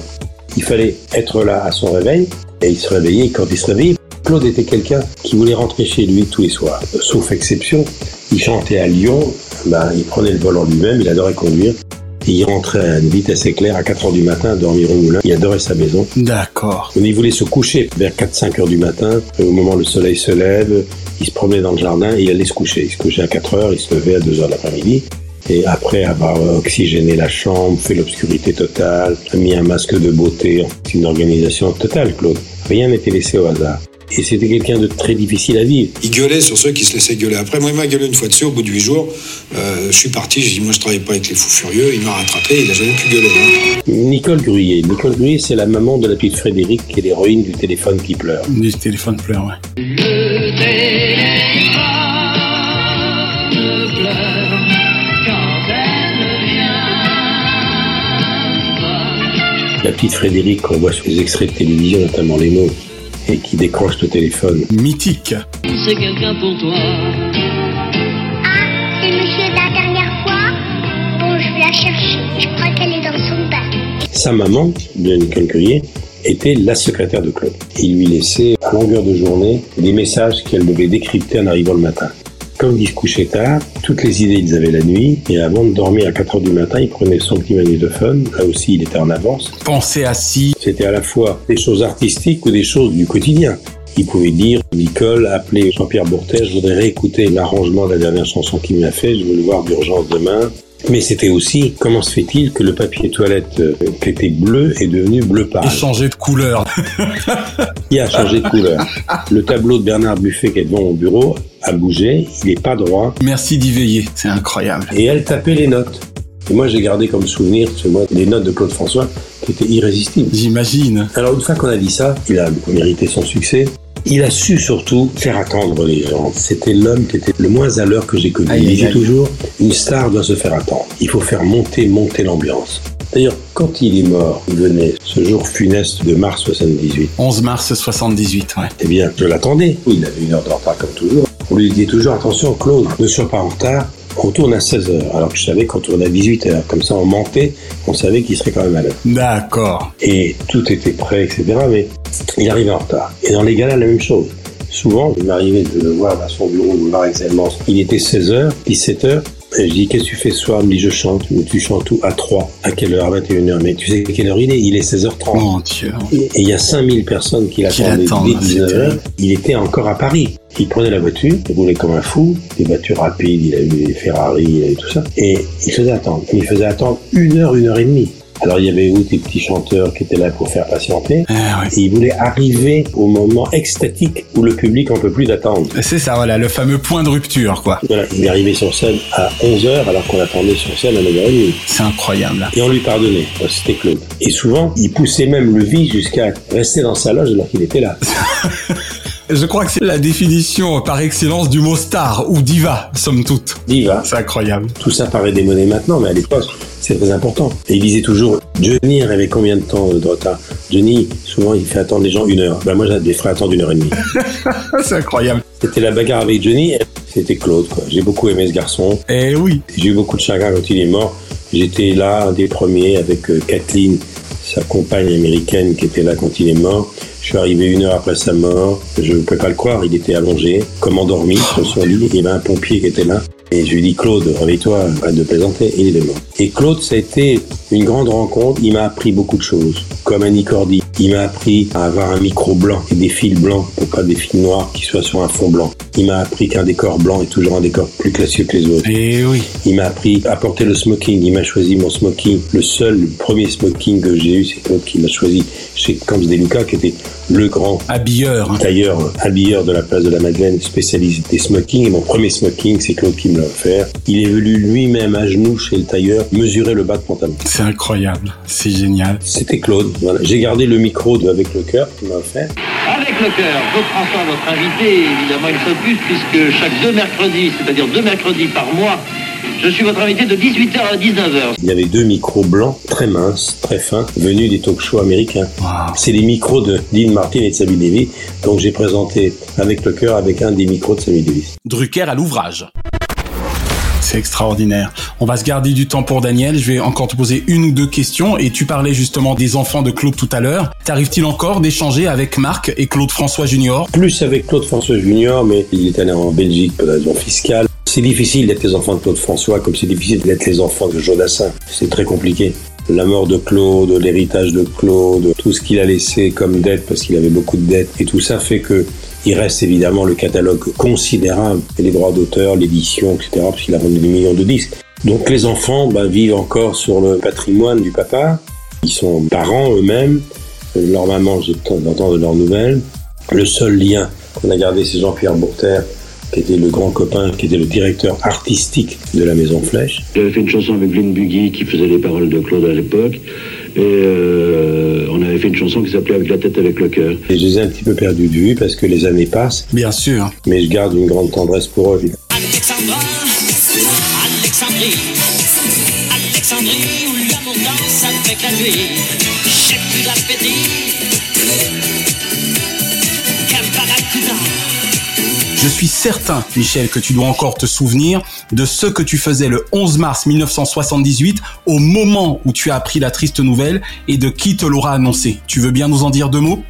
Il fallait être là à son réveil et il se réveillait quand il se réveillait. Claude était quelqu'un qui voulait rentrer chez lui tous les soirs, sauf exception. Il chantait à Lyon, ben, il prenait le volant lui-même, il adorait conduire. Il rentrait à une vitesse éclair à 4 heures du matin dormir au moulin. Il adorait sa maison. D'accord. Mais il voulait se coucher vers 4-5 heures du matin. Au moment où le soleil se lève, il se promenait dans le jardin et il allait se coucher. Il se couchait à 4 heures, il se levait à 2 heures de l'après-midi. Et après avoir oxygéné la chambre, fait l'obscurité totale, mis un masque de beauté, c'est une organisation totale, Claude. Rien n'était laissé au hasard. Et c'était quelqu'un de très difficile à vivre. Il gueulait sur ceux qui se laissaient gueuler. Après, moi, il m'a gueulé une fois dessus, au bout de huit jours. Euh, je suis parti, j'ai dit, moi, je travaille pas avec les fous furieux. Il m'a rattrapé, il a jamais pu gueuler. hein. Nicole Gruyer. Nicole Gruyer, c'est la maman de la petite Frédéric, qui est l'héroïne du téléphone qui pleure. Du téléphone pleure, ouais. La petite Frédéric qu'on voit sur les extraits de télévision, notamment les nôtres, et qui décroche le téléphone. Mythique. C'est quelqu'un pour toi. C'est monsieur de la dernière fois. Bon, je vais la chercher. Je crois qu'elle est dans son bain. Sa maman, de Nicole Gruyer, était la secrétaire de Claude. Il lui laissait à longueur de journée des messages qu'elle devait décrypter en arrivant le matin. Comme il se couchait tard, toutes les idées ils avaient la nuit, et avant de dormir à 4 heures du matin, il prenait son petit magnétophone, là aussi il était en avance. Pensez assis. C'était à la fois des choses artistiques ou des choses du quotidien. Il pouvait dire, Nicole, appeler Jean-Pierre Bourtet, je voudrais réécouter l'arrangement de la dernière chanson qu'il m'a fait, je veux le voir d'urgence demain. Mais c'était aussi, comment se fait-il que le papier toilette euh, qui était bleu est devenu bleu Et pâle changer de couleur. Il a changé de couleur. Le tableau de Bernard Buffet qui est devant mon bureau a bougé, il n'est pas droit. Merci d'y veiller, c'est incroyable. Et elle tapait les notes. Et moi, j'ai gardé comme souvenir, moi, des notes de Claude François qui étaient irrésistibles. J'imagine. Alors, une fois qu'on a dit ça, il a mérité son succès. Il a su surtout faire attendre les gens. C'était l'homme qui était le moins à l'heure que j'ai connu. Aïe, il disait aïe. toujours, une star doit se faire attendre. Il faut faire monter, monter l'ambiance. D'ailleurs, quand il est mort, il venait ce jour funeste de mars 78. 11 mars 78, ouais. Eh bien, je l'attendais. Il avait une heure de retard comme toujours. On lui disait toujours, attention Claude, ne sois pas en retard. On tourne à 16 heures, alors que je savais qu'on tournait à 18 heures. Comme ça, on mentait, on savait qu'il serait quand même à l'heure. D'accord. Et tout était prêt, etc. Mais il arrivait en retard. Et dans les galas, la même chose. Souvent, il m'arrivait de le voir à son bureau, de voir Excellence. Il était 16h, 17h. Et je dis, qu'est-ce que tu fais ce soir? Il me dit, je chante. Mais tu chantes où? À 3. À quelle heure? À 21h. Mais tu sais quelle heure il est? Il est 16h30. Mon Dieu. Et et il y a 5000 personnes qui l'attendaient l'attendent, dès c'est 19h. terrible. Il était encore à Paris. Il prenait la voiture, il roulait comme un fou, des voitures rapides, il a eu des Ferrari, il a eu tout ça. Et il faisait attendre. Il faisait attendre une heure, une heure et demie. Alors il y avait où des petits chanteurs qui étaient là pour faire patienter. Ah Et il voulait arriver au moment extatique où le public en peut plus d'attendre. C'est ça, voilà, le fameux point de rupture, quoi. Voilà, il est arrivé sur scène à 11h alors qu'on l'attendait sur scène à 9h30. C'est incroyable. Et on lui pardonnait. C'était Claude. Et souvent, il poussait même le vice jusqu'à rester dans sa loge alors qu'il était là. Je crois que c'est la définition par excellence du mot star ou diva, somme toute. Diva. C'est incroyable. Tout ça paraît démodé maintenant, mais à l'époque, c'est très important. Et il disait toujours, Johnny avait combien de temps de retard Johnny, souvent, il fait attendre les gens une heure. Ben, moi, j'ai des frères attendre une heure et demie. C'est incroyable. C'était la bagarre avec Johnny, c'était Claude, quoi. J'ai beaucoup aimé ce garçon. Eh oui. J'ai eu beaucoup de chagrin quand il est mort. J'étais là, un des premiers, avec euh, Kathleen, sa compagne américaine, qui était là quand il est mort. Je suis arrivé une heure après sa mort. Je ne pouvais pas le croire. Il était allongé, comme endormi sur son lit. Il y avait un pompier qui était là. Et je lui dis, Claude, réveille-toi, arrête de plaisanter. Il est mort. Et Claude, ça a été une grande rencontre. Il m'a appris beaucoup de choses. Comme Annie Cordy. Il m'a appris à avoir un micro blanc et des fils blancs pour pas des fils noirs qui soient sur un fond blanc. Il m'a appris qu'un décor blanc est toujours un décor plus classieux que les autres. Et oui. Il m'a appris à porter le smoking. Il m'a choisi mon smoking. Le seul, le premier smoking que j'ai eu, c'est Claude qui m'a choisi chez Camps Deluca, qui était le grand habilleur, tailleur, habilleur de la place de la Madeleine, spécialisé des smokings. Et mon premier smoking, c'est Claude qui me l'a offert. Il est venu lui-même à genoux chez le tailleur mesurer le bas de pantalon. C'est incroyable. C'est génial. C'était Claude. Voilà. J'ai gardé le micro de Avec le cœur qu'il m'a offert. Avec le cœur, Claude François, votre invité, évidemment une fois de plus, puisque chaque deux mercredis, c'est-à-dire deux mercredis par mois, je suis votre invité de 18h à 19h. Il y avait deux micros blancs, très minces, très fins, venus des talk shows américains. C'est les micros de Dean Martin et de Sammy Davis. Donc j'ai présenté avec le cœur avec un des micros de Sammy Davis. Drucker à l'ouvrage. C'est extraordinaire. On va se garder du temps pour Daniel. Je vais encore te poser une ou deux questions. Et tu parlais justement des enfants de Claude tout à l'heure. T'arrive-t-il encore d'échanger avec Marc et Claude François Junior? Plus avec Claude François Junior, mais il est allé en Belgique pour des raisons fiscales. C'est difficile d'être les enfants de Claude François comme c'est difficile d'être les enfants de Jodassin. C'est très compliqué. La mort de Claude, l'héritage de Claude, tout ce qu'il a laissé comme dette parce qu'il avait beaucoup de dettes et tout ça fait que il reste évidemment le catalogue considérable les droits d'auteur, l'édition, etc. parce qu'il a vendu des millions de disques. Donc les enfants bah, vivent encore sur le patrimoine du papa. Ils sont parents eux-mêmes. Leur maman, j'ai d'entendre leurs nouvelles. Le seul lien qu'on a gardé, c'est Jean-Pierre Bourter, qui était le grand copain, qui était le directeur artistique de la Maison Flèche. J'avais fait une chanson avec Lynn Buggy qui faisait les paroles de Claude à l'époque. Et euh, on avait fait une chanson qui s'appelait Avec la tête, avec le cœur. Et je les ai un petit peu perdus de vue parce que les années passent. Bien sûr. Mais je garde une grande tendresse pour eux. Alexandra, Alexandrie, Alexandrie où l'amour danse avec la nuit. J'ai plus l'appétit. Suis certain, Michel, que tu dois encore te souvenir de ce que tu faisais le 11 mars 1978 au moment où tu as appris la triste nouvelle et de qui te l'aura annoncé. Tu veux bien nous en dire deux mots?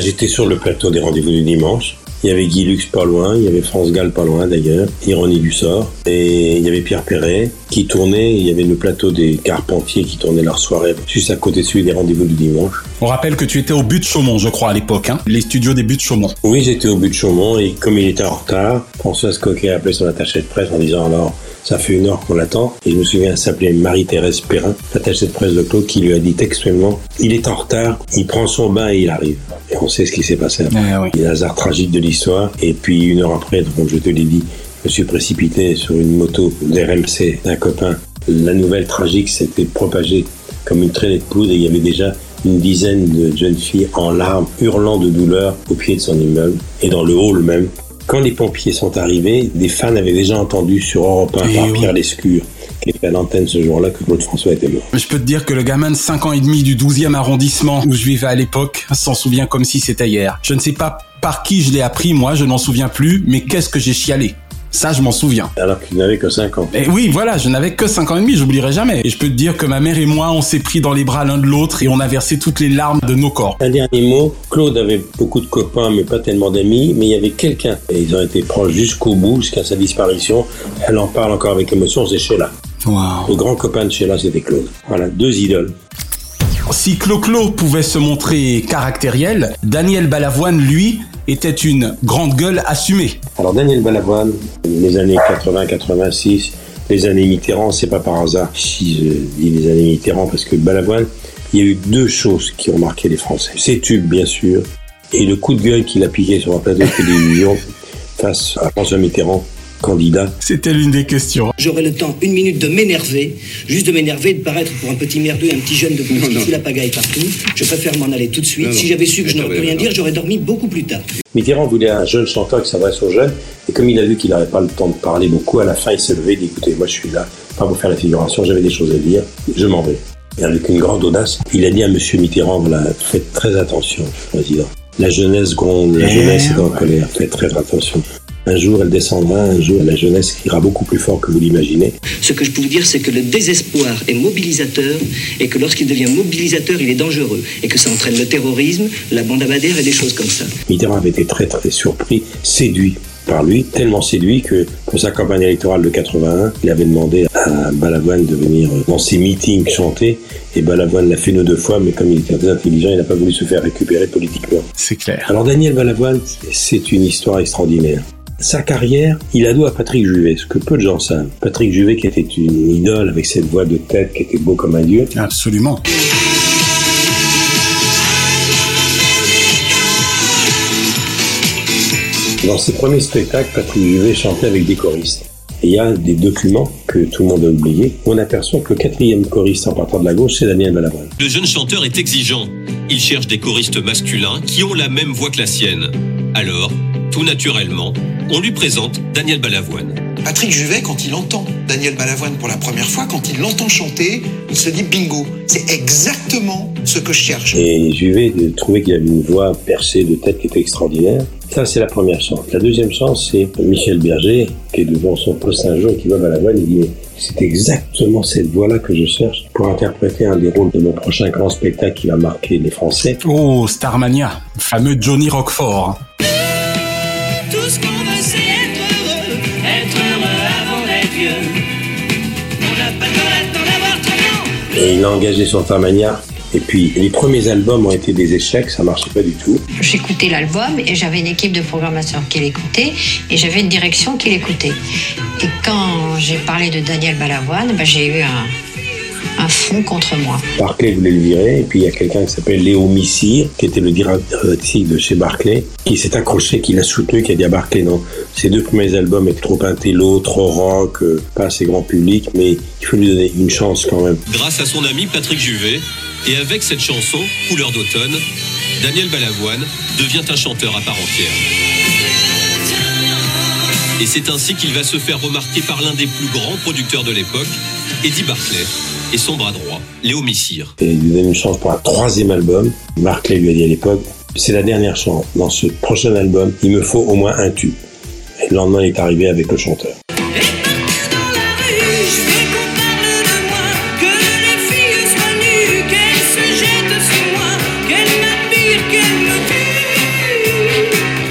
J'étais sur le plateau des rendez-vous du dimanche. Il y avait Guy Lux pas loin, il y avait France Gall pas loin d'ailleurs, Ironie du sort, et il y avait Pierre Perret qui tournait, il y avait le plateau des Carpentiers qui tournaient leur soirée juste à côté de celui des rendez-vous du dimanche. On rappelle que tu étais au but de Chaumont, je crois, à l'époque, hein les studios des buts de Chaumont. Oui, j'étais au but de Chaumont et comme il était en retard, Françoise Coquet a appelé son attaché de presse en disant alors ça fait une heure qu'on l'attend. Et je me souviens, elle s'appelait Marie-Thérèse Perrin, l'attachée de presse de Claude, qui lui a dit textuellement, il est en retard, il prend son bain et il arrive. Et on sait ce qui s'est passé. Ah oui. Il y a hasard tragique de l'histoire. Et puis une heure après, donc je te l'ai dit, je me suis précipité sur une moto d'RMC d'un copain. La nouvelle tragique s'était propagée comme une traînée de poudre et il y avait déjà une dizaine de jeunes filles en larmes, hurlant de douleur au pied de son immeuble et dans le hall même. Quand les pompiers sont arrivés, des fans avaient déjà entendu sur Europe 1 Eh par. Pierre Lescure, qui était à l'antenne ce jour-là, que Claude François était mort. Je peux te dire que le gamin de 5 ans et demi du 12e arrondissement où je vivais à l'époque s'en souvient comme si c'était hier. Je ne sais pas par qui je l'ai appris, moi, je n'en souviens plus, mais qu'est-ce que j'ai chialé. Ça, je m'en souviens. Alors qu'il n'avait que 5 ans. Et oui, voilà, je n'avais que 5 ans et demi, j'oublierai jamais. Et je peux te dire que ma mère et moi, on s'est pris dans les bras l'un de l'autre et on a versé toutes les larmes de nos corps. Un dernier mot, Claude avait beaucoup de copains, mais pas tellement d'amis, mais il y avait quelqu'un, et ils ont été proches jusqu'au bout, jusqu'à sa disparition. Elle en parle encore avec émotion, c'est Sheila. Le grand copain de Sheila, c'était Claude. Voilà, deux idoles. Si Clo-Clo pouvait se montrer caractériel, Daniel Balavoine, lui, était une grande gueule assumée. Alors Daniel Balavoine, les années 80-86, les années Mitterrand, c'est pas par hasard si je dis les années Mitterrand, parce que Balavoine, il y a eu deux choses qui ont marqué les Français. Ses tubes, bien sûr, et le coup de gueule qu'il a piqué sur un plateau de télévision face à François Mitterrand, candidat. C'était l'une des questions. J'aurais le temps, une minute, de m'énerver, juste de m'énerver, de paraître pour un petit merdeux, un petit jeune de plus qui fout la pagaille partout. Je préfère m'en aller tout de suite. Non, non. Si j'avais su que je n'aurais pu rien dire, j'aurais dormi beaucoup plus tard. Mitterrand voulait un jeune chanteur qui s'adresse aux jeunes, et comme il a vu qu'il n'avait pas le temps de parler beaucoup, à la fin il s'est levé et dit écoutez, moi je suis là, pas pour faire la figuration, j'avais des choses à dire, je m'en vais. Et avec une grande audace, il a dit à M. Mitterrand, voilà, faites très attention, président. La jeunesse gronde, la Eh jeunesse est en colère, faites très attention. Un jour, elle descendra, un jour, la jeunesse ira beaucoup plus fort que vous l'imaginez. Ce que je peux vous dire, c'est que le désespoir est mobilisateur et que lorsqu'il devient mobilisateur, il est dangereux et que ça entraîne le terrorisme, la bande abadère et des choses comme ça. Mitterrand avait été très très surpris, séduit par lui, tellement séduit que pour sa campagne électorale de 81, il avait demandé à Balavoine de venir dans ses meetings chanter et Balavoine l'a fait une ou deux fois, mais comme il était très intelligent, il n'a pas voulu se faire récupérer politiquement. C'est clair. Alors Daniel Balavoine, c'est une histoire extraordinaire. Sa carrière, il a doit à Patrick Juvet, ce que peu de gens savent. Patrick Juvet qui était une idole avec cette voix de tête qui était beau comme un dieu. Absolument. Dans ses premiers spectacles, Patrick Juvet chantait avec des choristes. Et il y a des documents que tout le monde a oubliés. où On aperçoit que le quatrième choriste en partant de la gauche, c'est Daniel Balavoine. Le jeune chanteur est exigeant. Il cherche des choristes masculins qui ont la même voix que la sienne. Alors, tout naturellement, on lui présente Daniel Balavoine. Patrick Juvet, quand il entend Daniel Balavoine pour la première fois, quand il l'entend chanter, il se dit bingo, c'est exactement ce que je cherche. Et Juvet trouvait qu'il avait une voix percée de tête qui était extraordinaire. Ça, c'est la première chance. La deuxième chance, c'est Michel Berger, qui est devant son poste un jour et qui va Balavoine. Il dit, mais c'est exactement cette voix-là que je cherche pour interpréter un des rôles de mon prochain grand spectacle qui va marquer les Français. Oh, Starmania, le fameux Johnny Roquefort. Il a engagé son Starmania. Et puis, les premiers albums ont été des échecs, ça marchait pas du tout. J'écoutais l'album et j'avais une équipe de programmation qui l'écoutait et j'avais une direction qui l'écoutait. Et quand j'ai parlé de Daniel Balavoine, ben, j'ai eu un, un front contre moi. Barclay voulait le virer, et puis il y a quelqu'un qui s'appelle Léo Missire, qui était le directeur artistique de chez Barclay, qui s'est accroché, qui l'a soutenu, qui a dit à Barclay, non, ces deux premiers albums étaient trop intello, trop rock, euh, pas assez grand public, mais il faut lui donner une chance quand même. Grâce à son ami Patrick Juvet, et avec cette chanson, Couleur d'automne, Daniel Balavoine devient un chanteur à part entière. Et c'est ainsi qu'il va se faire remarquer par l'un des plus grands producteurs de l'époque, Eddie Barclay, et son bras droit, Léo Missire. Et il lui donne une chance pour un troisième album. Barclay lui a dit à l'époque, c'est la dernière chance. Dans ce prochain album, il me faut au moins un tube. Et le lendemain, il est arrivé avec le chanteur.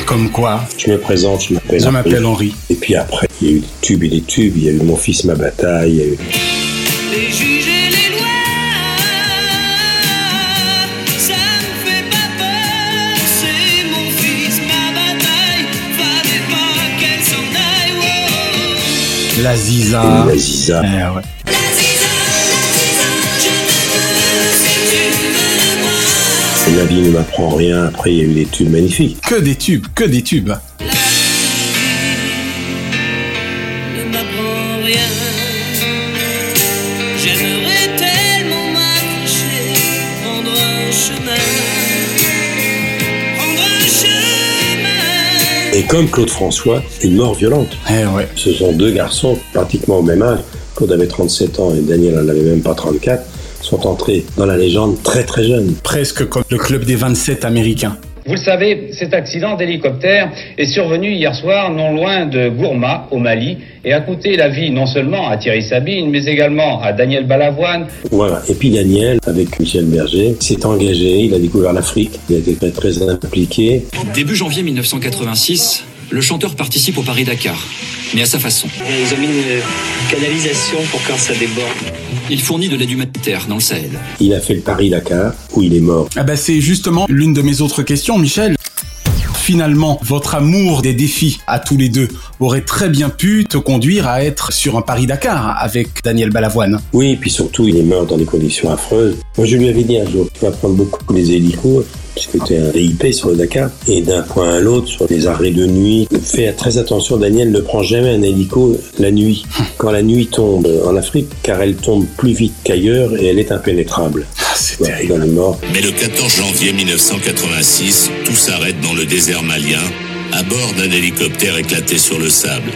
Comme quoi Je me présente, je m'appelle Je m'appelle Henri. Et puis après, il y a eu des tubes et des tubes. Il y a eu Mon fils, ma bataille. Il y a eu... La Ziza. La Ziza. Eh ouais. La vie ne m'apprend rien. Après, il y a eu des tubes magnifiques. Que des tubes, que des tubes. Et comme Claude François, une mort violente. Eh ouais. Ce sont deux garçons pratiquement au même âge. Claude avait 37 ans et Daniel n'en avait même pas 34. Sont entrés dans la légende très très jeunes. Presque comme le club des 27 américains. Vous le savez, cet accident d'hélicoptère est survenu hier soir non loin de Gourma, au Mali, et a coûté la vie non seulement à Thierry Sabine, mais également à Daniel Balavoine. Voilà. Et puis Daniel, avec Michel Berger, s'est engagé. Il a découvert l'Afrique. Il a été très, très impliqué. Début janvier 1986, le chanteur participe au Paris-Dakar, mais à sa façon. Ils ont mis une canalisation pour quand ça déborde. Il fournit de l'aide humanitaire dans le Sahel. Il a fait le Paris-Dakar, où il est mort. Ah bah c'est justement l'une de mes autres questions, Michel. Finalement, votre amour des défis à tous les deux aurait très bien pu te conduire à être sur un Paris-Dakar avec Daniel Balavoine. Oui, et puis surtout, il est mort dans des conditions affreuses. Moi, je lui avais dit un jour, tu vas prendre beaucoup les hélicos, puisque tu es un VIP sur le Dakar, et d'un point à l'autre, sur les arrêts de nuit. Fais très attention, Daniel ne prend jamais un hélico la nuit. Quand la nuit tombe en Afrique, car elle tombe plus vite qu'ailleurs et elle est impénétrable. C'est. Mais le 14 janvier 1986, tout s'arrête dans le désert malien, à bord d'un hélicoptère éclaté sur le sable.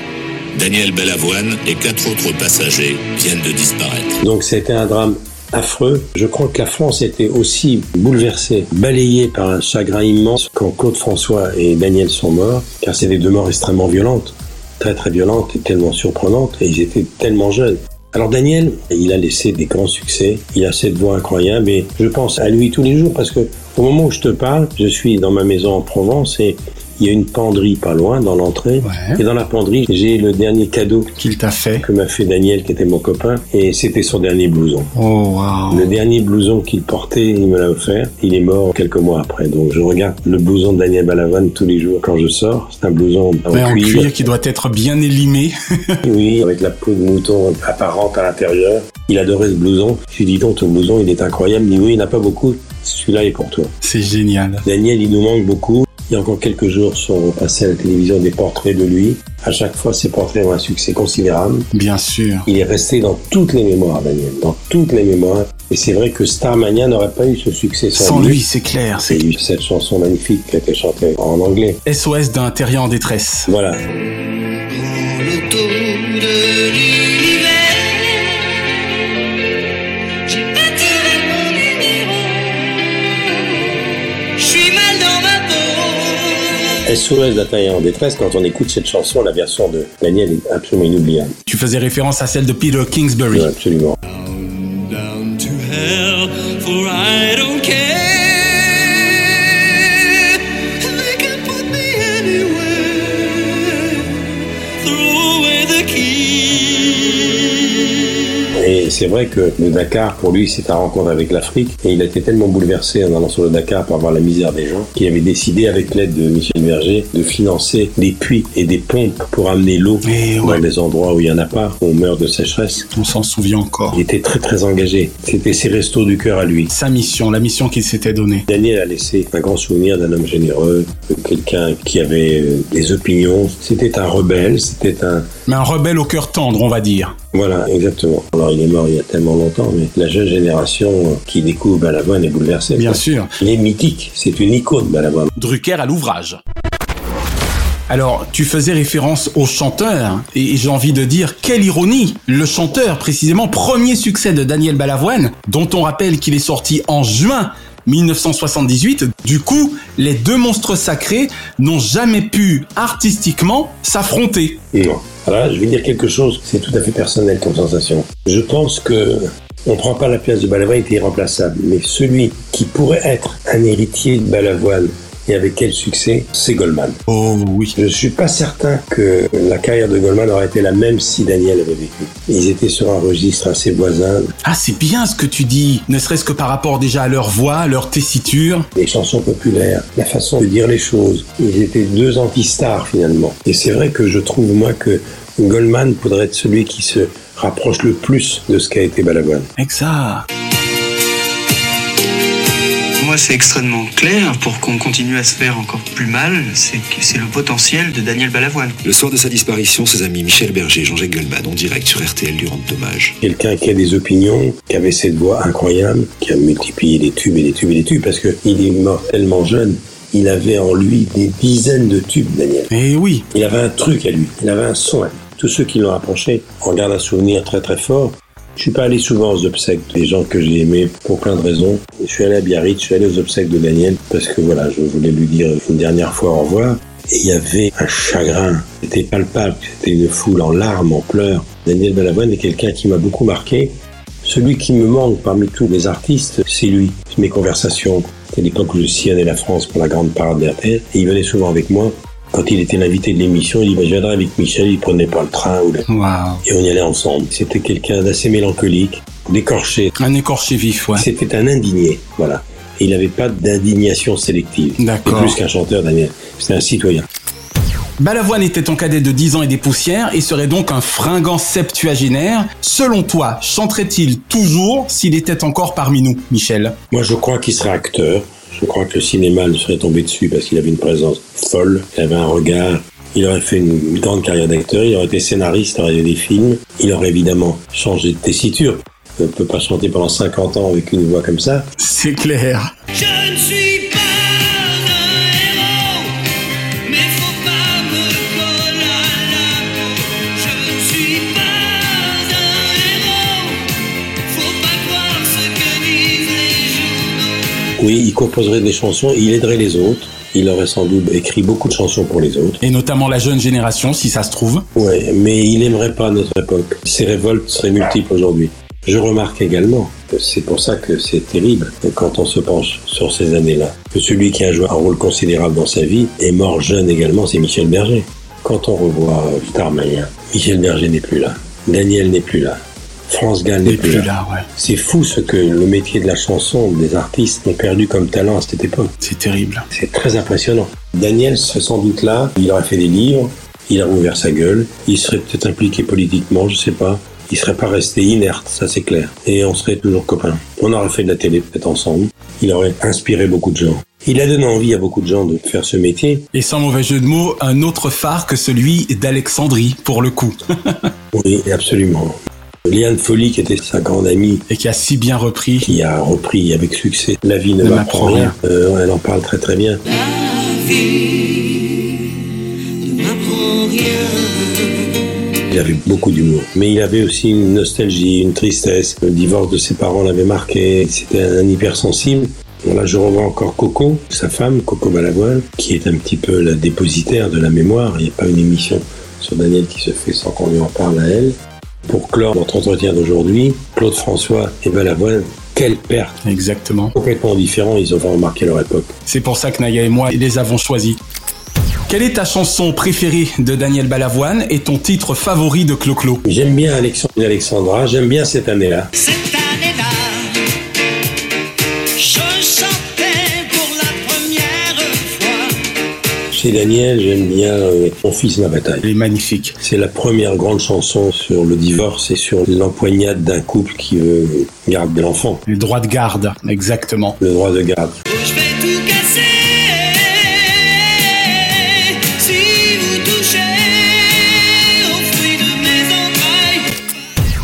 Daniel Balavoine et quatre autres passagers viennent de disparaître. Donc c'était un drame affreux. Je crois que la France était aussi bouleversée, balayée par un chagrin immense quand Claude François et Daniel sont morts, car c'est des deux morts extrêmement violentes, très très violentes et tellement surprenantes, et ils étaient tellement jeunes. Alors Daniel, il a laissé des grands succès, il a cette voix incroyable et je pense à lui tous les jours parce que au moment où je te parle, je suis dans ma maison en Provence et il y a une penderie pas loin dans l'entrée. Et dans la penderie, j'ai le dernier cadeau qu'il t'a fait, que m'a fait Daniel, qui était mon copain, et c'était son dernier blouson. Oh wow. Le dernier blouson qu'il portait, il me l'a offert. Il est mort quelques mois après. Donc je regarde le blouson de Daniel Balavoine tous les jours quand je sors. C'est un blouson en, Mais en cuir. cuir qui doit être bien élimé. oui, avec la peau de mouton apparente à l'intérieur. Il adorait ce blouson. Je lui dis donc ton blouson, il est incroyable. Il dit oui, il n'y en a pas beaucoup. Celui-là est pour toi. C'est génial. Daniel, il nous manque beaucoup. Il y a encore quelques jours sont passés à la télévision des portraits de lui. À chaque fois, ces portraits ont un succès considérable. Bien sûr. Il est resté dans toutes les mémoires, Daniel, dans toutes les mémoires. Et c'est vrai que Starmania n'aurait pas eu ce succès sans, Sans lui, c'est clair. C'est cette chanson magnifique qui a été chantée en anglais. SOS d'un terrien en détresse. Voilà. SOS d'Atelier en détresse, quand on écoute cette chanson, la version de Daniel est absolument inoubliable. Tu faisais référence à celle de Peter Kingsbury. Oui, absolument. Down to hell, for I don't care. C'est vrai que le Dakar, pour lui, c'est ta rencontre avec l'Afrique. Et il a été tellement bouleversé en allant sur le Dakar par voir la misère des gens qu'il avait décidé, avec l'aide de Michel Berger, de financer des puits et des pompes pour amener l'eau dans des endroits où il n'y en a pas, où on meurt de sécheresse. On s'en souvient encore. Il était très très engagé. C'était ses restos du cœur à lui. Sa mission, la mission qu'il s'était donnée. Daniel a laissé un grand souvenir d'un homme généreux, de quelqu'un qui avait euh, des opinions. C'était un rebelle, c'était un... Mais un rebelle au cœur tendre, on va dire. Voilà, exactement. Alors il est mort il y a tellement longtemps, mais la jeune génération qui découvre Balavoine est bouleversée. Bien sûr. Il est mythique, c'est une icône Balavoine. Drucker à l'ouvrage. Alors, tu faisais référence au chanteur, et j'ai envie de dire, quelle ironie Le chanteur, précisément, premier succès de Daniel Balavoine, dont on rappelle qu'il est sorti en juin 1978. Du coup, les deux monstres sacrés n'ont jamais pu, artistiquement, s'affronter. Non. Alors je vais dire quelque chose, c'est tout à fait personnel comme sensation. Je pense que on prend pas la place de Balavoine, il était irremplaçable. Mais celui qui pourrait être un héritier de Balavoine et avec quel succès, c'est Goldman. Oh oui. Je suis pas certain que la carrière de Goldman aurait été la même si Daniel avait vécu. Ils étaient sur un registre assez voisin. Ah, c'est bien ce que tu dis, ne serait-ce que par rapport déjà à leur voix, leur tessiture. Les chansons populaires, la façon de dire les choses. Ils étaient deux anti-stars finalement. Et c'est vrai que je trouve moi que Goldman pourrait être celui qui se rapproche le plus de ce qu'a été Balavoine. Exact. Moi, c'est extrêmement clair pour qu'on continue à se faire encore plus mal. C'est que c'est le potentiel de Daniel Balavoine. Le soir de sa disparition, ses amis Michel Berger et Jean-Jacques Goldman en direct sur RTL lui rendent hommage. Quelqu'un qui a des opinions, qui avait cette voix incroyable, qui a multiplié les tubes et les tubes et les tubes, parce qu'il est mort tellement jeune. Il avait en lui des dizaines de tubes, Daniel. Eh oui. Il avait un truc à lui. Il avait un son à lui. Tous ceux qui l'ont approché en gardent un souvenir très très fort. Je suis pas allé souvent aux obsèques des gens que j'ai aimés pour plein de raisons. Je suis allé à Biarritz, je suis allé aux obsèques de Daniel parce que voilà, je voulais lui dire une dernière fois au revoir. Et il y avait un chagrin, c'était palpable, c'était une foule en larmes, en pleurs. Daniel Balavoine est quelqu'un qui m'a beaucoup marqué. Celui qui me manque parmi tous les artistes, c'est lui. Mes conversations, c'est l'époque où je sillonnais la France pour la grande parade d'RTL, et il venait souvent avec moi. Quand il était l'invité de l'émission, il dit bah, Je viendrai avec Michel, il prenait pas le train. Ou le... Wow. Et on y allait ensemble. C'était quelqu'un d'assez mélancolique, d'écorché. Un écorché vif, ouais. C'était un indigné, voilà. Et il n'avait pas d'indignation sélective. D'accord. Plus qu'un chanteur, Daniel. C'était un citoyen. Balavoine était ton cadet de 10 ans et des poussières et serait donc un fringant septuagénaire. Selon toi, chanterait-il toujours s'il était encore parmi nous, Michel? Moi, je crois qu'il serait acteur. Je crois que le cinéma ne serait tombé dessus parce qu'il avait une présence folle, il avait un regard. Il aurait fait une grande carrière d'acteur, il aurait été scénariste, il aurait eu des films. Il aurait évidemment changé de tessiture. On ne peut pas chanter pendant 50 ans avec une voix comme ça. C'est clair. Je ne suis pas Oui, il composerait des chansons, il aiderait les autres. Il aurait sans doute écrit beaucoup de chansons pour les autres. Et notamment la jeune génération, si ça se trouve. Ouais, mais il n'aimerait pas notre époque. Ses révoltes seraient multiples aujourd'hui. Je remarque également, c'est pour ça que c'est terrible quand on se penche sur ces années-là, que celui qui a joué un rôle considérable dans sa vie est mort jeune également, c'est Michel Berger. Quand on revoit Starmania, Michel Berger n'est plus là, Daniel n'est plus là, France Gall n'est plus, là. C'est fou ce que le métier de la chanson, des artistes ont perdu comme talent à cette époque. C'est terrible. C'est très impressionnant. Daniel serait sans doute là, il aurait fait des livres, il aurait ouvert sa gueule, il serait peut-être impliqué politiquement, je sais pas. Il serait pas resté inerte, ça c'est clair. Et on serait toujours copains. On aurait fait de la télé peut-être ensemble. Il aurait inspiré beaucoup de gens. Il a donné envie à beaucoup de gens de faire ce métier. Et sans mauvais jeu de mots, un autre phare que celui d'Alexandrie, pour le coup. Oui, absolument. Liane Folly, qui était sa grande amie. Et qui a si bien repris. Qui a repris avec succès. La vie ne, Ne m'apprend m'apprend rien. Euh, elle en parle très très bien. Il avait beaucoup d'humour. Mais il avait aussi une nostalgie, une tristesse. Le divorce de ses parents l'avait marqué. C'était un hypersensible. Là, je revois encore Coco, sa femme, Coco Balavoine, qui est un petit peu la dépositaire de la mémoire. Il n'y a pas une émission sur Daniel qui se fait sans qu'on lui en parle à elle. Pour clore notre entretien d'aujourd'hui, Claude François et Balavoine, quelle perte Exactement. Complètement différents, ils ont vraiment marqué leur époque. C'est pour ça que Naya et moi les avons choisis. Quelle est ta chanson préférée de Daniel Balavoine et ton titre favori de Clo-Clo? J'aime bien Alexandre et Alexandra, j'aime bien cette année-là. Cette année-là, Chez Daniel, j'aime bien euh, Mon fils, ma bataille. Elle est magnifique. C'est la première grande chanson sur le divorce et sur l'empoignade d'un couple qui veut garder l'enfant. Le droit de garde, exactement. Le droit de garde.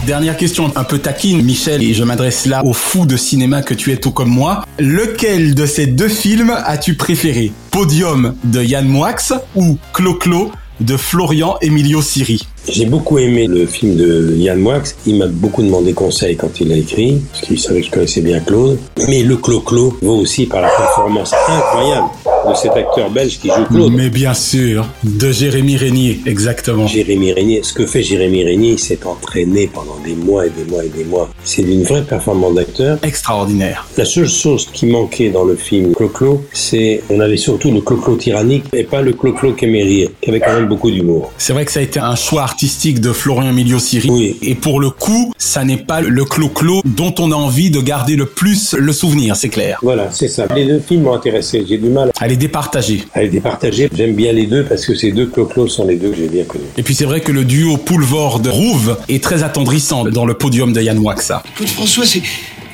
Dernière question un peu taquine, Michel, et je m'adresse là au fou de cinéma que tu es tout comme moi. Lequel de ces deux films as-tu préféré? Podium de Yann Moix ou Clo-Clo de Florian Emilio Siri? J'ai beaucoup aimé le film de Yann Moix. Il m'a beaucoup demandé conseil quand il l'a écrit, parce qu'il savait que je connaissais bien Claude. Mais le Clo-Clo vaut aussi par la performance incroyable de cet acteur belge qui joue Claude. Mais bien sûr, de Jérémy Régnier, exactement. Jérémy Régnier, ce que fait Jérémy Régnier, il s'est entraîné pendant des mois et des mois et des mois. C'est d'une vraie performance d'acteur. Extraordinaire. La seule chose qui manquait dans le film Clo-Clo, c'est on avait surtout le Clo-Clo tyrannique et pas le Clo-Clo qui aimait rire, qui avait quand même beaucoup d'humour. C'est vrai que ça a été un choix artistique de Florian Emilio Siri. Oui. Et pour le coup, ça n'est pas le clo-clo dont on a envie de garder le plus le souvenir, c'est clair. Voilà, c'est ça. Les deux films m'ont intéressé. J'ai du mal À à les départager. J'aime bien les deux parce que ces deux Clo-Clo sont les deux que j'ai bien connus. Et puis c'est vrai que le duo Poulvord Rouve est très attendrissant dans le podium de Yann Wax. Claude François, c'est.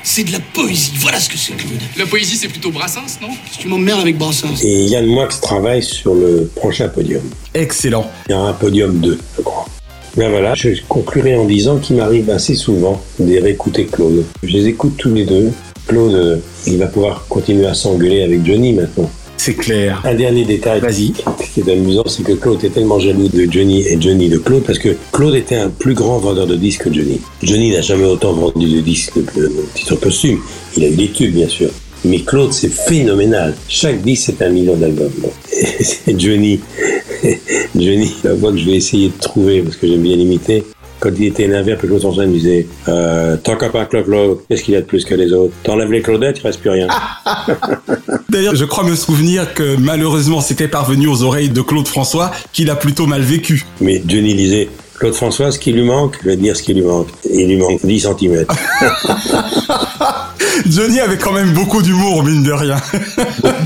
C'est de la poésie. Voilà ce que c'est, Claude. La poésie, c'est plutôt Brassens, non? Tu m'emmerdes avec Brassens. Et Yann Moix travaille sur le prochain podium. Excellent. Il y aura un podium 2, je crois. Ben voilà, je conclurai en disant qu'il m'arrive assez souvent de réécouter Claude. Je les écoute tous les deux. Claude, euh, il va pouvoir continuer à s'engueuler avec Johnny maintenant. C'est clair. Un dernier détail Vas-y. qui est amusant, c'est que Claude était tellement jaloux de Johnny et Johnny de Claude parce que Claude était un plus grand vendeur de disques que Johnny. Johnny n'a jamais autant vendu de disques de titres posthumes. Il a eu des tubes, bien sûr. Mais Claude, c'est phénoménal. Chaque disque, c'est un million d'albums. Johnny, Johnny, la voix que je vais essayer de trouver parce que j'aime bien l'imiter. Quand il était énervé, après Claude François, il me disait euh, Ton copain Claude Claude, qu'est-ce qu'il a de plus que les autres? T'enlèves les Claudettes, il reste plus rien. D'ailleurs, je crois me souvenir que malheureusement c'était parvenu aux oreilles de Claude François qu'il a plutôt mal vécu. Mais Johnny disait Claude François, ce qui lui manque, je vais te dire ce qui lui manque. Il lui manque 10 cm. Johnny avait quand même beaucoup d'humour, mine de rien.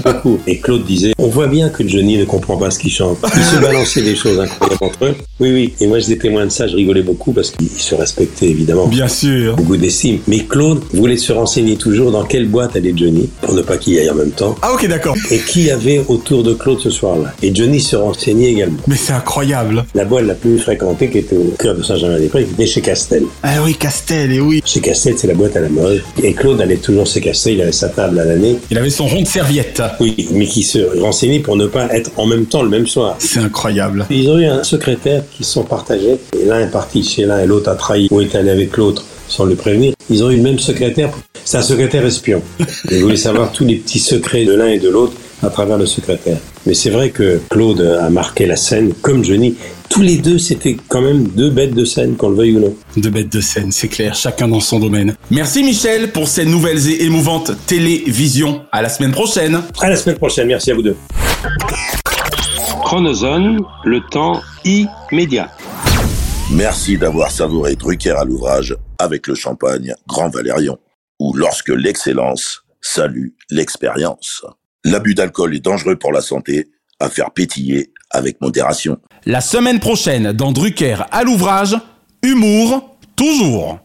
beaucoup. Et Claude disait, on voit bien que Johnny ne comprend pas ce qu'il chante. Il se balançait des choses incroyables entre eux. Oui, oui. Et moi, j'étais témoin de ça, je rigolais beaucoup parce qu'il se respectait évidemment. Bien sûr. Beaucoup d'estime. Mais Claude voulait se renseigner toujours dans quelle boîte allait Johnny, pour ne pas qu'il y aille en même temps. Ah ok, d'accord. Et qui avait autour de Claude ce soir-là. Et Johnny se renseignait également. Mais c'est incroyable. La boîte la plus fréquentée, qui était au cœur de Saint-Germain-des-Prés, était chez Castel. Ah oui, Castel, et oui. Chez Castel, c'est la boîte à la mode. Et Claude allait toujours chez Castel, il avait sa table à l'année. Il avait son rond de serviette. Oui, mais qui se renseignait pour ne pas être en même temps le même soir. C'est incroyable. Ils ont eu un secrétaire qui se sont partagés. Et l'un est parti chez l'un et l'autre a trahi ou est allé avec l'autre sans le prévenir. Ils ont eu le même secrétaire. C'est un secrétaire espion. Ils voulaient savoir tous les petits secrets de l'un et de l'autre à travers le secrétaire. Mais c'est vrai que Claude a marqué la scène comme Johnny. Tous les deux, c'était quand même deux bêtes de scène, qu'on le veuille ou non. Deux bêtes de scène, c'est clair, chacun dans son domaine. Merci Michel pour ces nouvelles et émouvantes télévisions. À la semaine prochaine. À la semaine prochaine, merci à vous deux. Chronozone, le temps immédiat. Merci d'avoir savouré Drucker à l'ouvrage avec le champagne Grand Valérion, ou lorsque l'excellence salue l'expérience. L'abus d'alcool est dangereux pour la santé, à faire pétiller avec modération. La semaine prochaine dans Drucker à l'ouvrage, humour toujours.